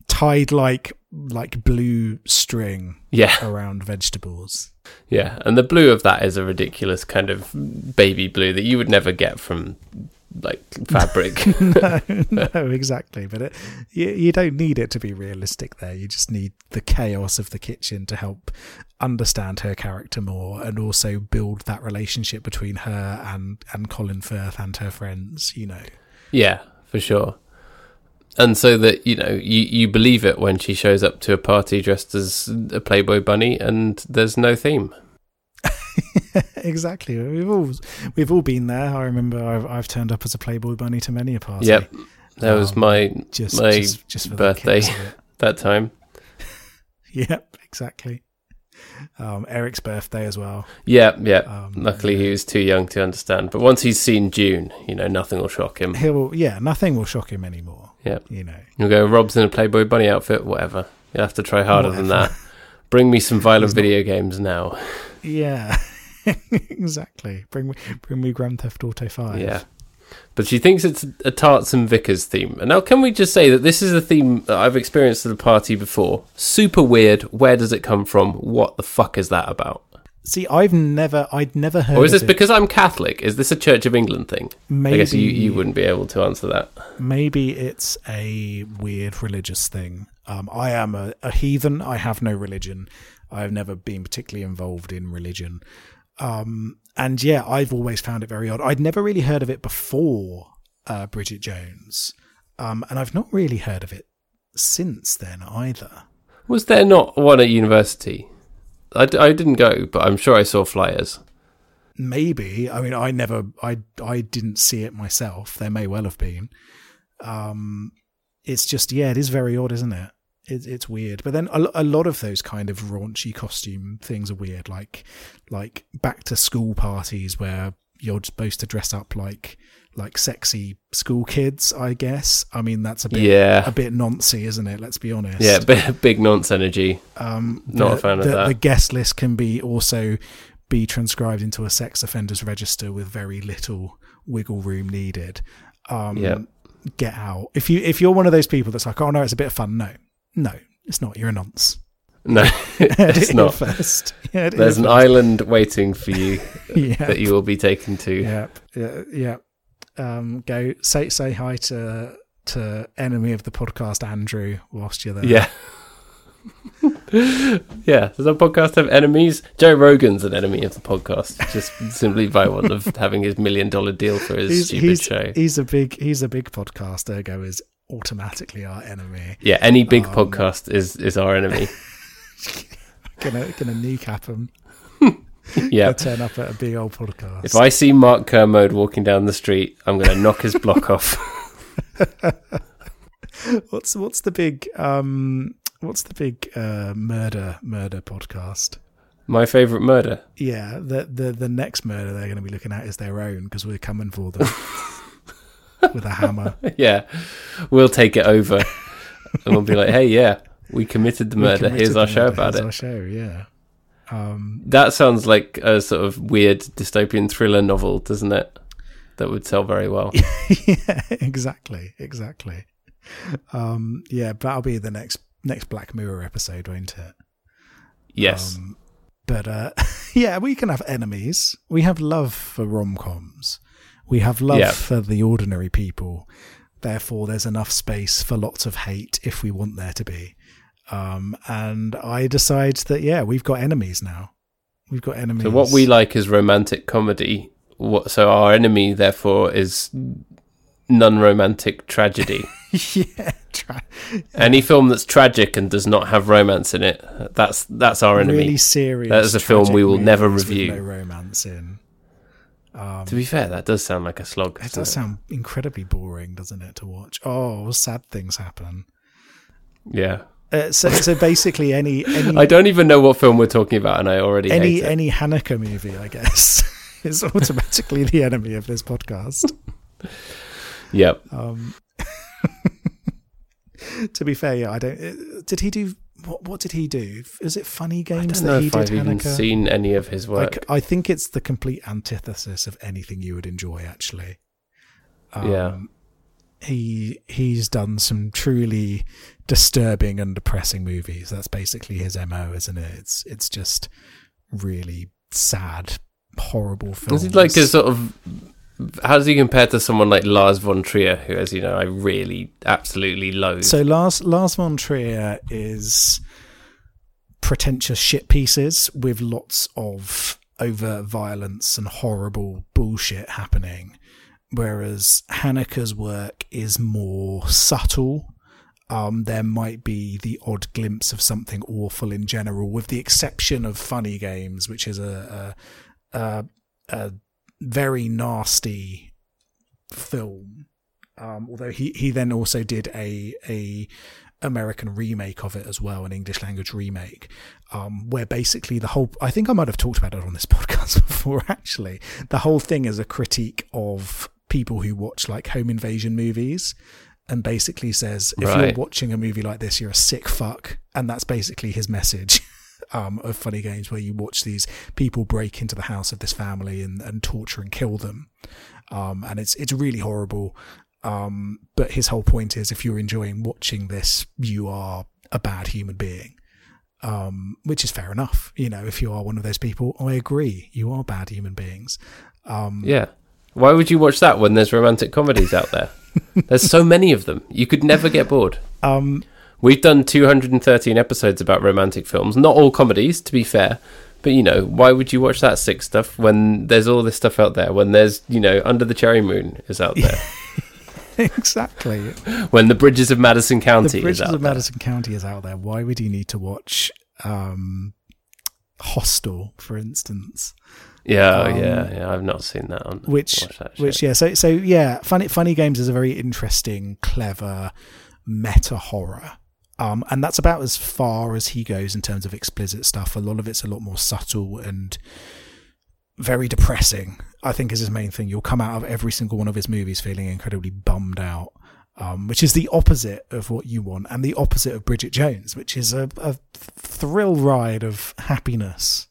tied like like blue string Yeah. *laughs* around vegetables Yeah. And the blue of that is a ridiculous kind of baby blue that you would never get from like fabric. *laughs* no, *laughs* no, exactly. But it, you, you don't need it to be realistic. There, you just need the chaos of the kitchen to help understand her character more, and also build that relationship between her and and Colin Firth and her friends. You know, yeah, for sure. And so that, you know, you, you believe it when she shows up to a party dressed as a Playboy bunny and there's no theme. *laughs* exactly. We've all we've all been there. I remember I've I've turned up as a Playboy bunny to many a party. Yep. That was Um, my just my just, just birthday. The kicks of it. *laughs* that time. *laughs* Yep, exactly. Um, Eric's birthday as well. Yeah, yeah. Um, Luckily, he was too young to understand. But once he's seen Dune, you know, nothing will shock him. He'll yeah, nothing will shock him anymore. Yep. You know. You'll go, Rob's in a Playboy bunny outfit, whatever. You'll have to try harder than that. Bring me some violent not- video games now. Yeah. *laughs* exactly. Bring me bring me Grand Theft Auto Five. Yeah. But she thinks it's a Tarts and Vicars theme. And now, can we just say that this is a theme that I've experienced at a party before? Super weird. Where does it come from? What the fuck is that about? See, I've never I'd never heard Or is this it. because I'm Catholic? Is this a Church of England thing? maybe I guess you, you wouldn't be able to answer that. maybe it's a weird religious thing. Um, I am a, a heathen. I have no religion. I've never been particularly involved in religion. Um, and yeah, I've always found it very odd. I'd never really heard of it before uh, Bridget Jones, um, and I've not really heard of it since then either. Was there not one at university? I, d- I didn't go, but I'm sure I saw flyers. Maybe. I mean, I never, I, I didn't see it myself. There may well have been. Um, it's just, yeah, it is very odd, isn't it? It it's weird. But then a, a lot of those kind of raunchy costume things are weird, like, like back to school parties where you're supposed to dress up like, like sexy school kids. I guess. I mean, that's a bit, Yeah. a bit noncy, isn't it? Let's be honest. Yeah, *laughs* big, big nonce energy. Um, Not the, a fan of the, that. The guest list can be also be transcribed into a sex offenders register with very little wiggle room needed. Um, Yeah. Get out. If you if you're one of those people that's like, oh no, it's a bit of fun. No, no, it's not. You're a nonce. No, *laughs* it's not. first. Yeah, There's an first. island waiting for you Yeah. *laughs* that you will be taken to. Yep. Yeah. Yeah. Um, go say say hi to to enemy of the podcast Andrew whilst you're there. Yeah. *laughs* yeah. Does our podcast have enemies? Joe Rogan's an enemy of the podcast, just simply by one of having his million dollar deal for his he's, stupid he's, show. he's a big he's a big podcast. Ergo is automatically our enemy. yeah, any big Um, podcast is is our enemy. *laughs* Gonna gonna kneecap him. *laughs* Yeah. Turn up at a big old podcast. If I see Mark Kermode walking down the street, I'm to knock his block off. *laughs* what's what's the big um what's the big uh murder murder podcast? My favourite murder. Yeah, the the the next murder they're going to be looking at is their own because we're coming for them with a hammer. *laughs* Yeah. We'll take it over. and we'll be like, hey, yeah, we committed the murder. committed Here's our the show about Here's it. Our show, yeah. Um, That sounds like a sort of weird dystopian thriller novel, doesn't it? That would sell very well. *laughs* yeah, exactly, exactly. Um, yeah, that'll be the next next Black Mirror episode, won't it? Yes. Um, but uh, *laughs* yeah, we can have enemies. We have love for rom coms. We have love Yeah. for the ordinary people. Therefore, there's enough space for lots of hate if we want there to be. Um, and I decide that yeah, we've got enemies now. We've got enemies. So what we like is romantic comedy. What, so our enemy, therefore, is non-romantic tragedy. *laughs* yeah, try, Any film that's tragic and does not have romance in it, that's that's our enemy. really serious. That is a film we will never review. No romance in. Um, To be fair, that does sound like a slog. It does sound incredibly boring, doesn't it, to watch? Oh, sad things happen. Yeah. Uh, so, so basically, any *laughs* any I don't even know what film we're talking about, and I already any it. any Haneke movie, I guess, *laughs* is automatically the enemy of this podcast. *laughs* Yep. Um, to be fair, yeah, I don't. uh, Did he do what? What did he do? Is it funny I games don't that know he if did? I've even seen any of his work. Like, I think it's the complete antithesis of anything you would enjoy. Actually, Um, Yeah. He he's done some truly disturbing and depressing movies. That's basically his mo, isn't it? It's it's just really sad, horrible films. Is he like a sort of? How does he compare to someone like Lars von Trier, who, as you know, I really absolutely loathe? So Lars Lars von Trier is pretentious shit pieces with lots of overt violence and horrible bullshit happening, whereas Haneke's work is more subtle. Um, there might be the odd glimpse of something awful in general, with the exception of Funny Games, which is a a, a, a very nasty film. Um, although he, he then also did a a American remake of it as well, an English language remake, um, where basically the whole I think I might have talked about it on this *laughs* podcast before. Actually, the whole thing is a critique of people who watch like home invasion movies. And basically says if Right. you're watching a movie like this, you're a sick fuck, and that's basically his message *laughs* um, of funny games, where you watch these people break into the house of this family and, and torture and kill them, um, and it's it's really horrible. Um, but his whole point is, if you're enjoying watching this, you are a bad human being, um, which is fair enough. You know, if you are one of those people, I agree, you are bad human beings. Um, yeah. Why would you watch that when there's romantic comedies out there? *laughs* there's so many of them. You could never get bored. um, We've done 213 episodes about romantic films. Not all comedies, to be fair. But, you know, why would you watch that sick stuff when there's all this stuff out there? When there's, you know, Under the Cherry Moon is out there. *laughs* exactly. when The Bridges of Madison County the Bridges is out of there. Madison County is out there. Why would you need to watch um, Hostel, for instance? Yeah, Um, yeah, yeah. I've not seen that on. which that which yeah so so yeah funny funny games is a very interesting clever meta horror um and that's about as far as he goes in terms of explicit stuff. A lot of it's a lot more subtle and very depressing i think is his main thing. You'll come out of every single one of his movies feeling incredibly bummed out um, which is the opposite of what you want and the opposite of bridget jones which is a, a thrill ride of happiness.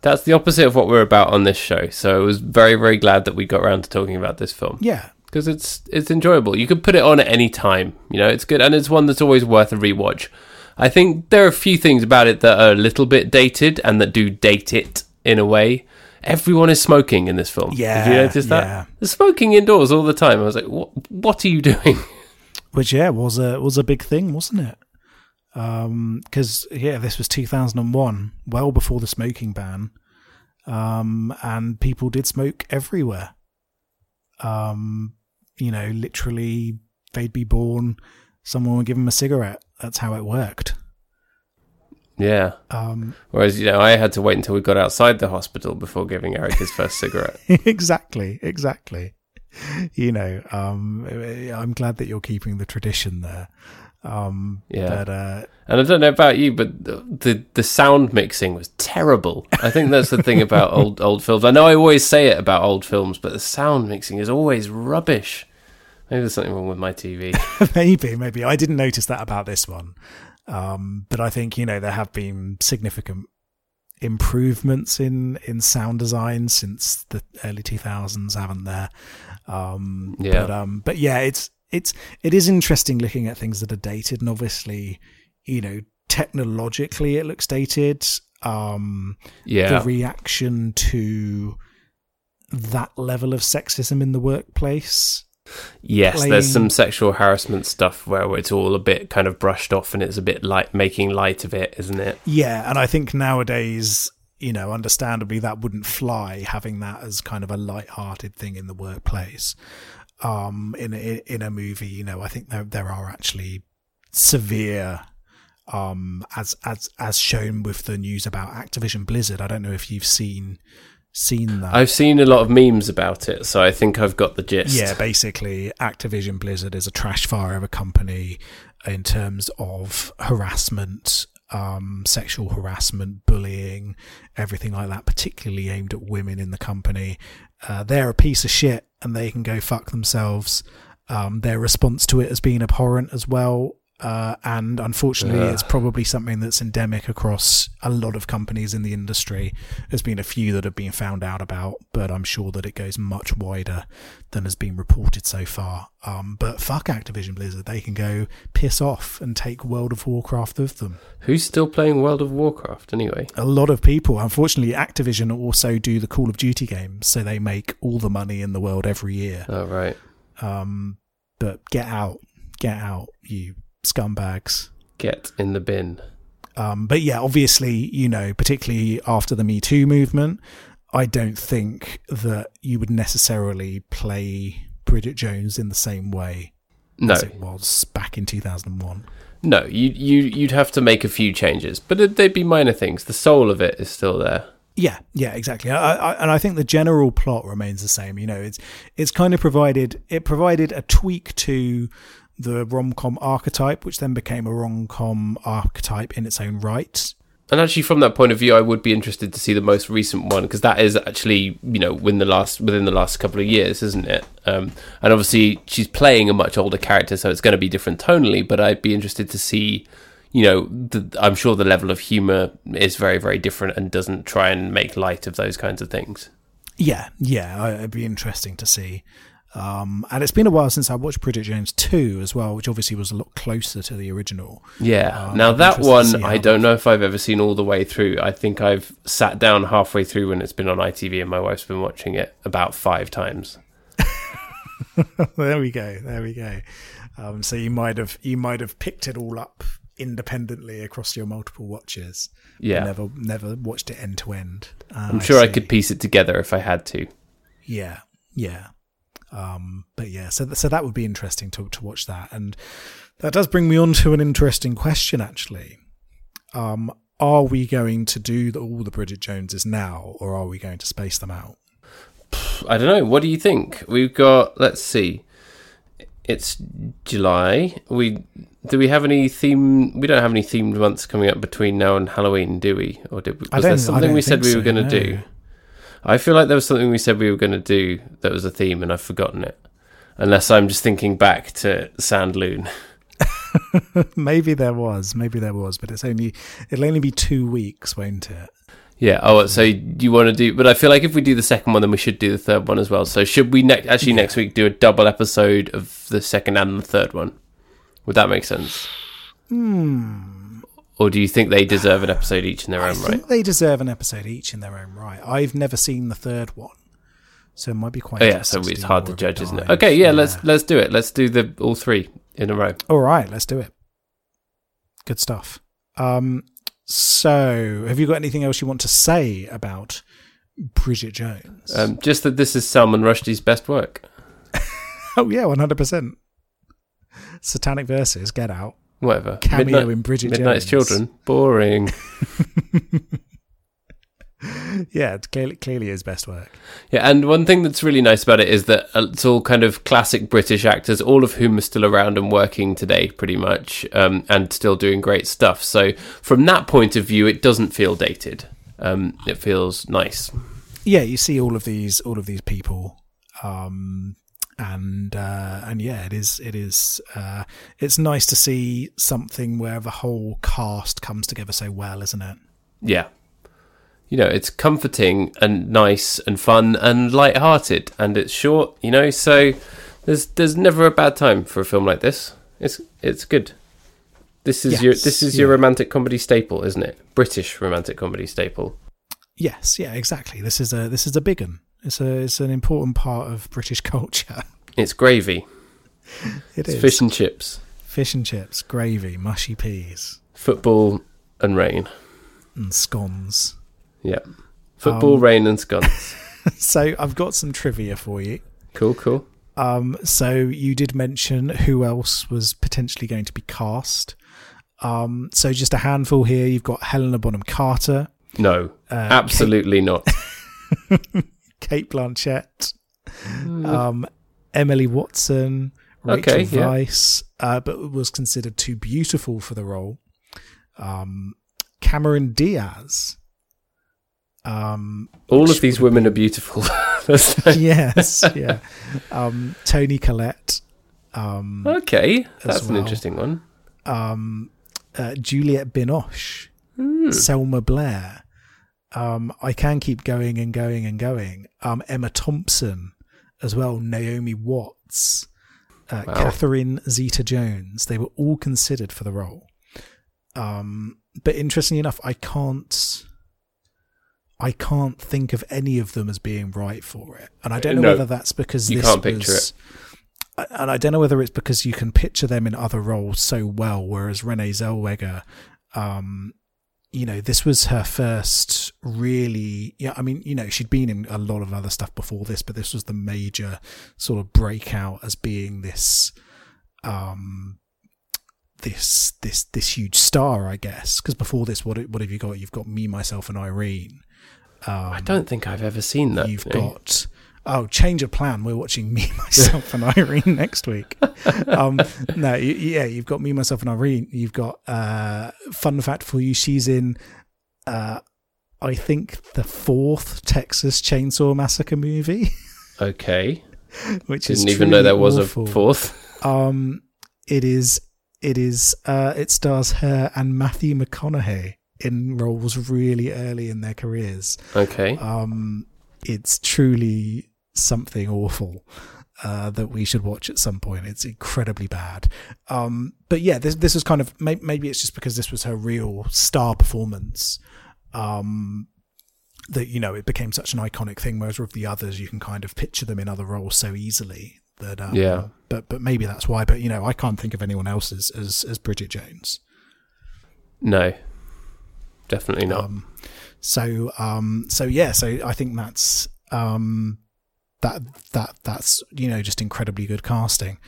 That's the opposite of what we're about on this show. So I was very, very glad that we got around to talking about this film. Yeah because it's it's enjoyable. You could put it on at any time. You know, it's good and it's one that's always worth a rewatch. I think there are a few things about it that are a little bit dated and that do date it in a way. Everyone is smoking in this film. Yeah, Have you noticed that? yeah. They're smoking indoors all the time. I was like, what? What are you *laughs* doing? which yeah was a was a big thing, wasn't it? Because yeah, this was 2001, well before the smoking ban, um, and people did smoke everywhere. Um, you know, literally, they'd be born, someone would give them a cigarette. That's how it worked. yeah. Um, Whereas you know, I had to wait until we got outside the hospital before giving Eric his first cigarette. *laughs* exactly, exactly. You know, um, I'm glad that you're keeping the tradition there. Um, Yeah. but uh, And I don't know about you, but the, the the sound mixing was terrible. I think that's the thing about *laughs* old old films. I know I always say it about old films, but the sound mixing is always rubbish. Maybe there's something wrong with my TV. *laughs* maybe, maybe. I didn't notice that about this one. Um, but I think, you know, there have been significant improvements in, in sound design since the early 2000s, haven't there? Um, Yeah. But, um, but yeah, it's, it's, it is interesting looking at things that are dated and obviously, you know, technologically it looks dated. Um, Yeah, the reaction to that level of sexism in the workplace. Yes, playing- there's some sexual harassment stuff where it's all a bit kind of brushed off and it's a bit like making light of it, isn't it? Yeah, and I think nowadays, you know, understandably that wouldn't fly having that as kind of a light-hearted thing in the workplace. Um in a, in a movie, you know, I think there there are actually severe um as as as shown with the news about Activision Blizzard. I don't know if you've seen seen that. I've seen a lot of memes about it, so I think I've got the gist. Yeah, basically, Activision Blizzard is a trash fire of a company in terms of harassment, um, sexual harassment, bullying, everything like that, particularly aimed at women in the company. Uh, they're a piece of shit and they can go fuck themselves. Um, their response to it has been abhorrent as well. Uh, and unfortunately, Ugh. it's probably something that's endemic across a lot of companies in the industry. There's been a few that have been found out about, but I'm sure that it goes much wider than has been reported so far. Um, but fuck Activision Blizzard, they can go piss off and take World of Warcraft with them. Who's still playing World of Warcraft anyway? A lot of people, unfortunately, Activision also do the Call of Duty games, so they make all the money in the world every year. Oh, right. Um, but get out, get out, you scumbags. Get in the bin. Um, but yeah, obviously, you know, particularly after the Me Too movement, I don't think that you would necessarily play Bridget Jones in the same way No, as it was back in 2001. no, you you you'd have to make a few changes, but it, they'd be minor things. The soul of it is still there. Yeah, yeah, exactly. I, I, and I think the general plot remains the same. You know, it's it's kind of provided it provided a tweak to the rom com archetype, which then became a rom com archetype in its own right. And actually, from that point of view, I would be interested to see the most recent one because that is actually, you know, within the last within the last couple of years, isn't it? Um, and obviously, she's playing a much older character, so it's going to be different tonally. But I'd be interested to see, you know, the, I'm sure the level of humor is very, very different and doesn't try and make light of those kinds of things. Yeah, yeah, I- it'd be interesting to see. Um, and it's been a while since I watched Bridget Jones 2 as well, which obviously was a lot closer to the original. Yeah. Um, now that one, I don't know if I've ever seen all the way through. I think I've sat down halfway through when it's been on ITV, and my wife's been watching it about five times. *laughs* there we go. There we go. Um, so you might have you might have picked it all up independently across your multiple watches. Yeah. never never watched it end to end. Ah, I'm sure I could piece it together if I had to. Yeah, yeah. Um, but yeah, so so that would be interesting to to watch that, and that does bring me on to an interesting question actually. Um, are we going to do the, all the Bridget Joneses now, or are we going to space them out? I don't know. What do you think? We've got. Let's see. It's July. We do we have any theme? We don't have any themed months coming up between now and Halloween, do we? Or did we, was there something we said we so, were going to no. do? I feel like there was something we said we were going to do that was a theme, and I've forgotten it. Unless I'm just thinking back to Sandloon. *laughs* *laughs* maybe there was, maybe there was, but it's only it'll only be two weeks, won't it? Yeah. Oh, so you want to do? But I feel like if we do the second one, then we should do the third one as well. So should we next? Actually, next week do a double episode of the second and the third one. Would that make sense? Hmm. Or do you think they deserve an episode each in their I own right? I think they deserve an episode each in their own right. I've never seen the third one, so it might be quite. Oh yeah, so it's hard to judge, isn't it? Okay, yeah, let's let's do it. Let's do the all three in a row. All right, let's do it. Good stuff. Um, so, have you got anything else you want to say about Bridget Jones? Um, just that this is Salman Rushdie's best work. *laughs* oh yeah, one hundred percent. Satanic verses, Get Out, Whatever. cameo Midnight, in Bridget Midnight's Jones. Children. Boring. *laughs* Yeah, it's clearly clearly his best work. Yeah, and one thing that's really nice about it is that uh, it's all kind of classic British actors, all of whom are still around and working today, pretty much, um, and still doing great stuff. So, from that point of view, it doesn't feel dated. Um, it feels nice. Yeah, you see all of these all of these people, um, and uh, and yeah, it is it is uh, it's nice to see something where the whole cast comes together so well, isn't it? Yeah. You know, it's comforting and nice and fun and light-hearted, and it's short. You know, so there's there's never a bad time for a film like this. It's it's good. This is your this is your romantic comedy staple, isn't it? British romantic comedy staple. Yes, yeah, exactly. This is a this is a big one. It's a it's an important part of British *laughs* culture. It's gravy. It It's is fish and chips. fish and chips, gravy, mushy peas, Football and rain. and scones. Yeah. Football, Um, rain, and scones. *laughs* So I've got some trivia for you. cool, cool. Um, so you did mention who else was potentially going to be cast. Um, so just a handful here. You've got Helena Bonham Carter, No, uh, absolutely not. *laughs* Cate Blanchett, um, Emily Watson, Rachel Okay, yeah. Weisz, uh, but was considered too beautiful for the role. Um, Cameron Diaz. Um, All of these women are beautiful. *laughs* Yes, *laughs* yeah. Um, Toni Collette. Um, okay, that's an interesting one. um, uh, Juliette Binoche, Hmm. Selma Blair. Um, I can keep going and going and going. Um, Emma Thompson as well, Naomi Watts, uh, Wow. Catherine Zeta Jones. They were all considered for the role. Um, but interestingly enough, I can't. I can't think of any of them as being right for it, and I don't know No, whether that's because you this can't picture was, and I don't know whether it's because you can picture them in other roles so well, whereas Renee Zellweger, um, you know, this was her first really. Yeah, I mean, you know, she'd been in a lot of other stuff before this, but this was the major sort of breakout as being this, um, this this this huge star, I guess. Because before this, what what have you got? You've got me, myself, and Irene. Um, I don't think I've ever seen that. You've you know. got oh, change of plan. We're watching *laughs* me, myself, and Irene next week. Um, *laughs* no, y- yeah, you've got me, myself, and Irene. You've got uh, fun fact for you. She's in, uh, I think, the fourth Texas Chainsaw Massacre movie, *laughs* Okay, which is didn't even know there was awful. a fourth. Um, it is. It is. Uh, it stars her and Matthew McConaughey in roles really early in their careers. Okay, um, it's truly something awful uh, that we should watch at some point. It's incredibly bad. Um, but yeah, this this was kind of may- maybe it's just because this was her real star performance. Um, that you know it became such an iconic thing, whereas with the others you can kind of picture them in other roles so easily that um, Yeah. But but maybe that's why. But you know I can't think of anyone else as as, as Bridget Jones. no, definitely not. Um, so um, so yeah, so I think that's um, that that that's you know just incredibly good casting.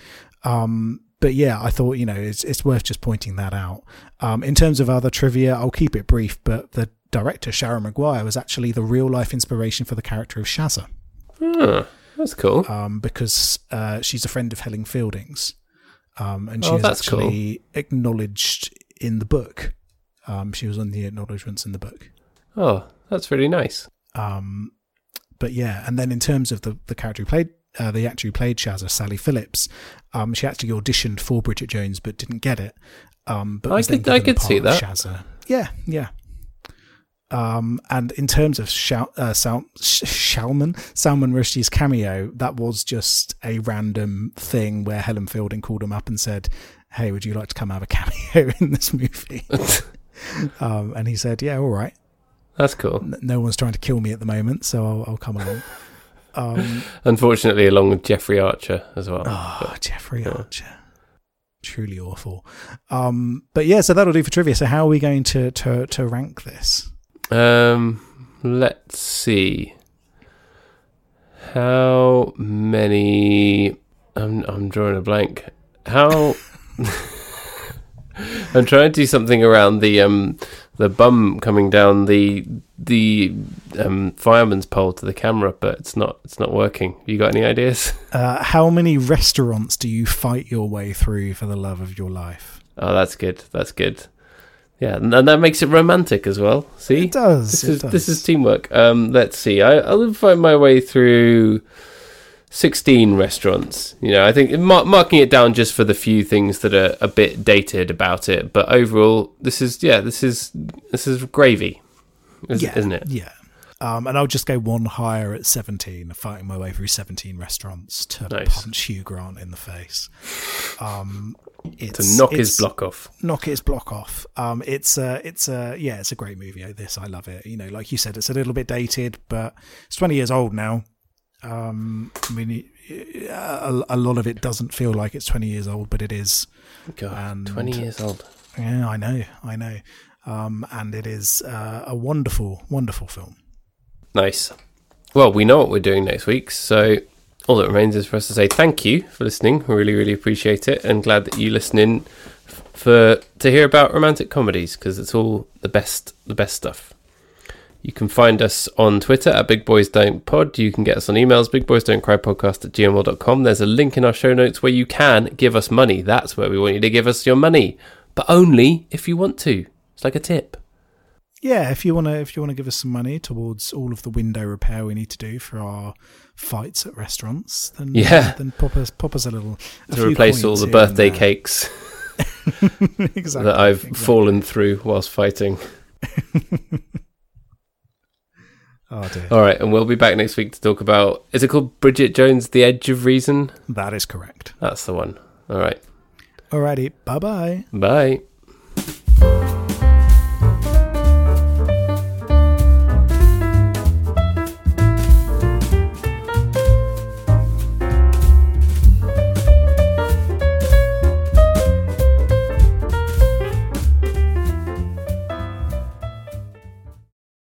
Um, but yeah, I thought you know it's it's worth just pointing that out. Um, in terms of other trivia, I'll keep it brief. But the director Sharon Maguire was actually the real life inspiration for the character of Shazza, Huh, that's cool. um, because uh, she's a friend of Helen Fielding's, um, and she Oh, is that's cool. actually acknowledged in the book. Um, she was on the acknowledgements in the book. Oh, that's really nice. Um, but yeah, and then in terms of the the character who played uh, the actor who played Shazza, Sally Phillips, um, she actually auditioned for Bridget Jones but didn't get it. Um, but I could- I could see that. Shazza. Yeah, yeah. Um, and in terms of Shal- uh, Sal- Sh- Shalman, Salman Rushdie's cameo, that was just a random thing where Helen Fielding called him up and said, "Hey, would you like to come have a *laughs* cameo in this movie?" *laughs* um, and he said, "Yeah, all right." That's cool. No one's trying to kill me at the moment, so I'll, I'll come along. Um, *laughs* Unfortunately, along with Jeffrey Archer as well. oh, Jeffrey yeah. Archer, truly awful. Um, but yeah, so that'll do for trivia. So how are we going to to, to rank this? Um, let's see. How many? I'm I'm drawing a blank. How? *laughs* I'm trying to do something around the um the bum coming down the the um fireman's pole to the camera, but it's not it's not working. You got any ideas? *laughs* Uh, how many restaurants do you fight your way through for the love of your life? Oh, that's good. That's good. Yeah, and that makes it romantic as well. See, It does. This it is does. this is teamwork. Um, let's see. I, I'll find my way through sixteen restaurants. You know, I think mar- marking it down just for the few things that are a bit dated about it, but overall, this is yeah, this is this is gravy, is, yeah, isn't it? Yeah. Um, and I'll just go one higher at 17, fighting my way through 17 restaurants to Nice. punch Hugh Grant in the face. Um, To it's, knock his block off. knock his block off. Um, it's a, it's a, yeah, it's a great movie. This I love it. You know, like you said, it's a little bit dated, but it's twenty years old now. Um, I mean, a, a lot of it doesn't feel like it's 20 years old, but it is. God, And- 20 years old. Yeah, I know, I know. Um, and it is uh, a wonderful, wonderful film. Nice. Well, we know what we're doing next week, so all that remains is for us to say thank you for listening. We really, really appreciate it, and glad that you listen in for to hear about romantic comedies because it's all the best, the best stuff. You can find us on Twitter at Big Boys Don't Pod. You can get us on emails, Big Boys Don't Cry Podcast at gmail.com. There's a link in our show notes where you can give us money. That's where we want you to give us your money, but only if you want to. It's like a tip. Yeah, if you wanna, if you wanna give us some money towards all of the window repair we need to do for our fights at restaurants, then Yeah. Uh, then pop us, pop us a little a To replace all the birthday cakes. *laughs* exactly, that I've exactly. fallen through whilst fighting. *laughs* Oh dear, All right, and we'll be back next week to talk about. Is it called Bridget Jones: The Edge of Reason? that is correct. That's the one. All right, Alrighty, bye bye. bye.